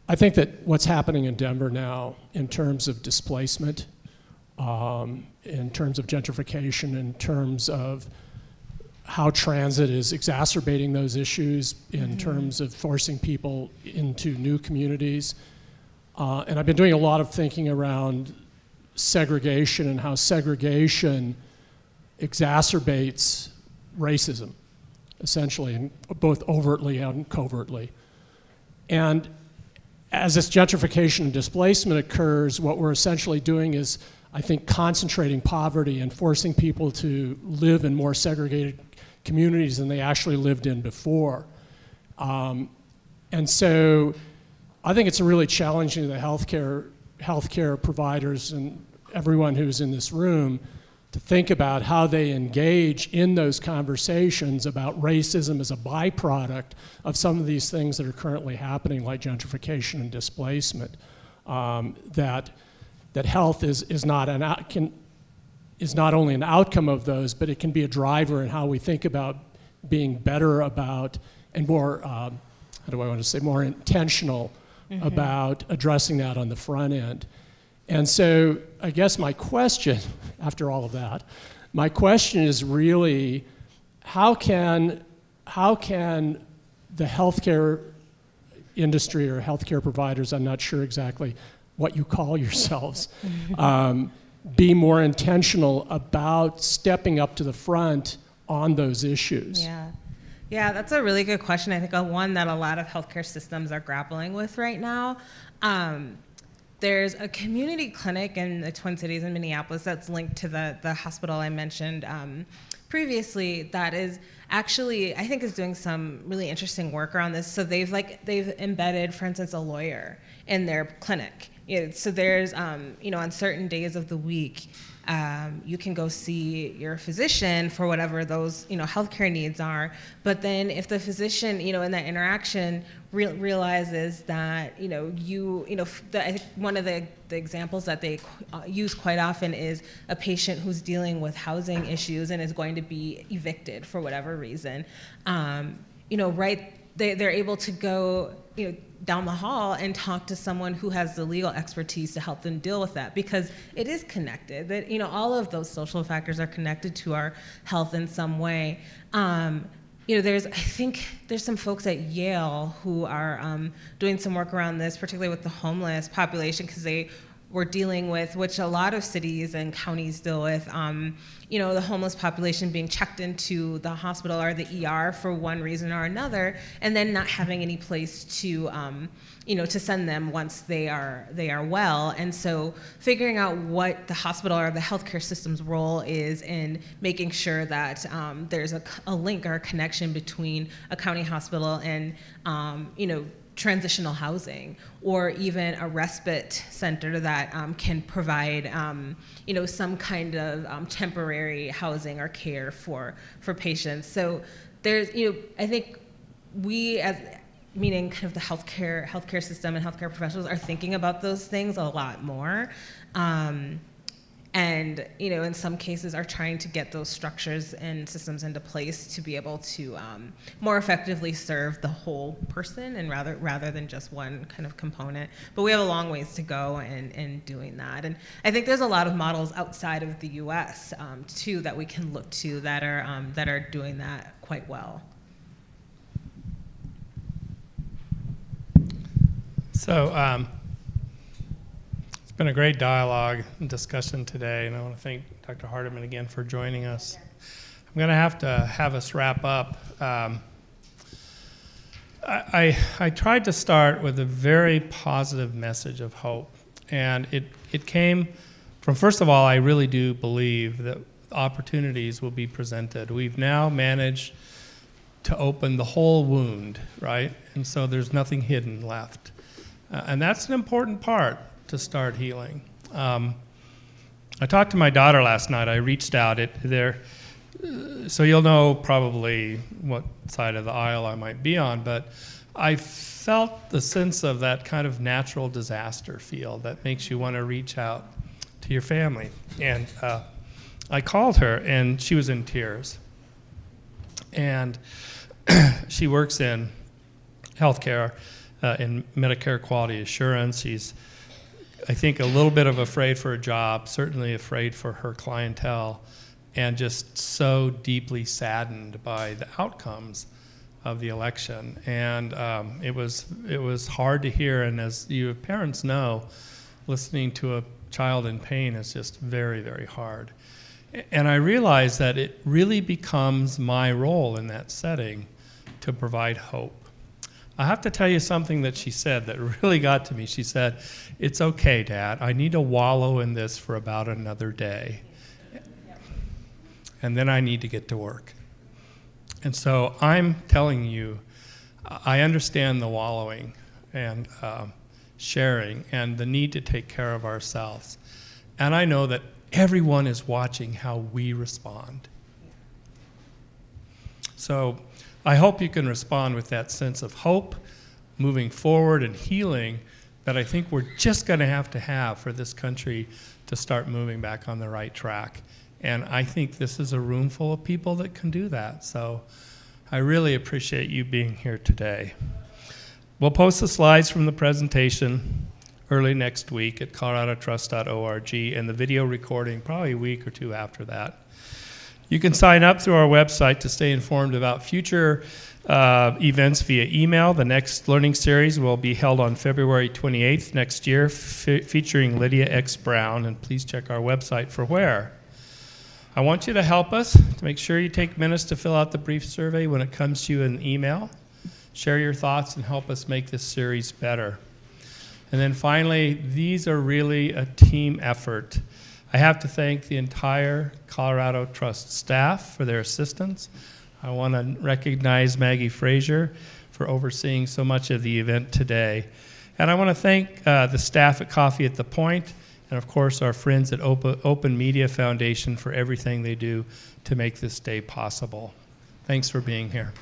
I think that what's happening in Denver now, in terms of displacement, um, in terms of gentrification, in terms of how transit is exacerbating those issues in mm-hmm. terms of forcing people into new communities. Uh, and I've been doing a lot of thinking around segregation and how segregation exacerbates racism, essentially, both overtly and covertly. And as this gentrification and displacement occurs, what we're essentially doing is, I think, concentrating poverty and forcing people to live in more segregated communities than they actually lived in before. Um, and so I think it's a really challenging to the healthcare, healthcare providers and everyone who's in this room to think about how they engage in those conversations about racism as a byproduct of some of these things that are currently happening, like gentrification and displacement. Um, that, that health is, is not an, can, is not only an outcome of those, but it can be a driver in how we think about being better about and more, uh, how do I want to say, more intentional mm-hmm. about addressing that on the front end. And so I guess my question, after all of that, my question is really how can, how can the healthcare industry or healthcare providers, I'm not sure exactly what you call yourselves, um, be more intentional about stepping up to the front on those issues? Yeah. Yeah, that's a really good question. I think a one that a lot of healthcare systems are grappling with right now. Um, there's a community clinic in the Twin Cities in Minneapolis that's linked to the, the hospital I mentioned um, previously that is actually I think is doing some really interesting work around this. So they've like they've embedded, for instance, a lawyer in their clinic yeah, so there's, um, you know, on certain days of the week, um, you can go see your physician for whatever those, you know, healthcare needs are. But then if the physician, you know, in that interaction re- realizes that, you know, you, you know, the, one of the, the examples that they uh, use quite often is a patient who's dealing with housing issues and is going to be evicted for whatever reason. Um, you know, right, they, they're able to go, you know, down the hall and talk to someone who has the legal expertise to help them deal with that because it is connected that you know all of those social factors are connected to our health in some way. Um, you know there's i think there's some folks at yale who are um, doing some work around this particularly with the homeless population because they were dealing with, which a lot of cities and counties deal with, um, you know, the homeless population being checked into the hospital or the ER for one reason or another, and then not having any place to, um, you know, to send them once they are they are well. And so, figuring out what the hospital or the healthcare system's role is in making sure that um, there's a, a, link or a connection between a county hospital and, um, you know transitional housing or even a respite center that um, can provide um, you know some kind of um, temporary housing or care for for patients. So there's you know i think we as meaning kind of the healthcare healthcare system and healthcare professionals are thinking about those things a lot more. Um, and you know in some cases are trying to get those structures and systems into place to be able to um, more effectively serve the whole person and rather rather than just one kind of component. But we have a long ways to go in, in doing that. And i think there's a lot of models outside of the us um, too that we can look to that are um, that are doing that quite well. So um, been a great dialogue and discussion today, and I want to thank Dr. Hardeman again for joining us. I'm going to have to have us wrap up. Um, I, I, I tried to start with a very positive message of hope, and it, it came from, first of all, I really do believe that opportunities will be presented. We've now managed to open the whole wound, right? And so there's nothing hidden left. Uh, and that's an important part to start healing. Um, I talked to my daughter last night. I reached out. It there, uh, so you'll know probably what side of the aisle I might be on. But I felt the sense of that kind of natural disaster feel that makes you want to reach out to your family. And uh, I called her, and she was in tears. And she works in healthcare uh, in Medicare quality assurance. She's, I think, a little bit of afraid for a job, certainly afraid for her clientele, and just so deeply saddened by the outcomes of the election. And um, it was it was hard to hear. And as you parents know, listening to a child in pain is just very very hard. And I realized that it really becomes my role in that setting to provide hope I have to tell you something that she said that really got to me. She said, It's okay, Dad. I need to wallow in this for about another day. And then I need to get to work. And so I'm telling you, I understand the wallowing and um, sharing and the need to take care of ourselves. And I know that everyone is watching how we respond. So, I hope you can respond with that sense of hope, moving forward, and healing that I think we're just going to have to have for this country to start moving back on the right track. And I think this is a room full of people that can do that. So I really appreciate you being here today. We'll post the slides from the presentation early next week at coloradotrust.org and the video recording probably a week or two after that. You can sign up through our website to stay informed about future uh, events via email. The next learning series will be held on February 28th next year, featuring Lydia X. Brown, and please check our website for where. I want you to help us to make sure you take minutes to fill out the brief survey when it comes to you in email. Share your thoughts and help us make this series better. And then finally, these are really a team effort. I have to thank the entire Colorado Trust staff for their assistance. I want to recognize Maggie Frazier for overseeing so much of the event today. And I want to thank uh, the staff at Coffee at the Point, and of course our friends at Open, Open Media Foundation for everything they do to make this day possible. Thanks for being here.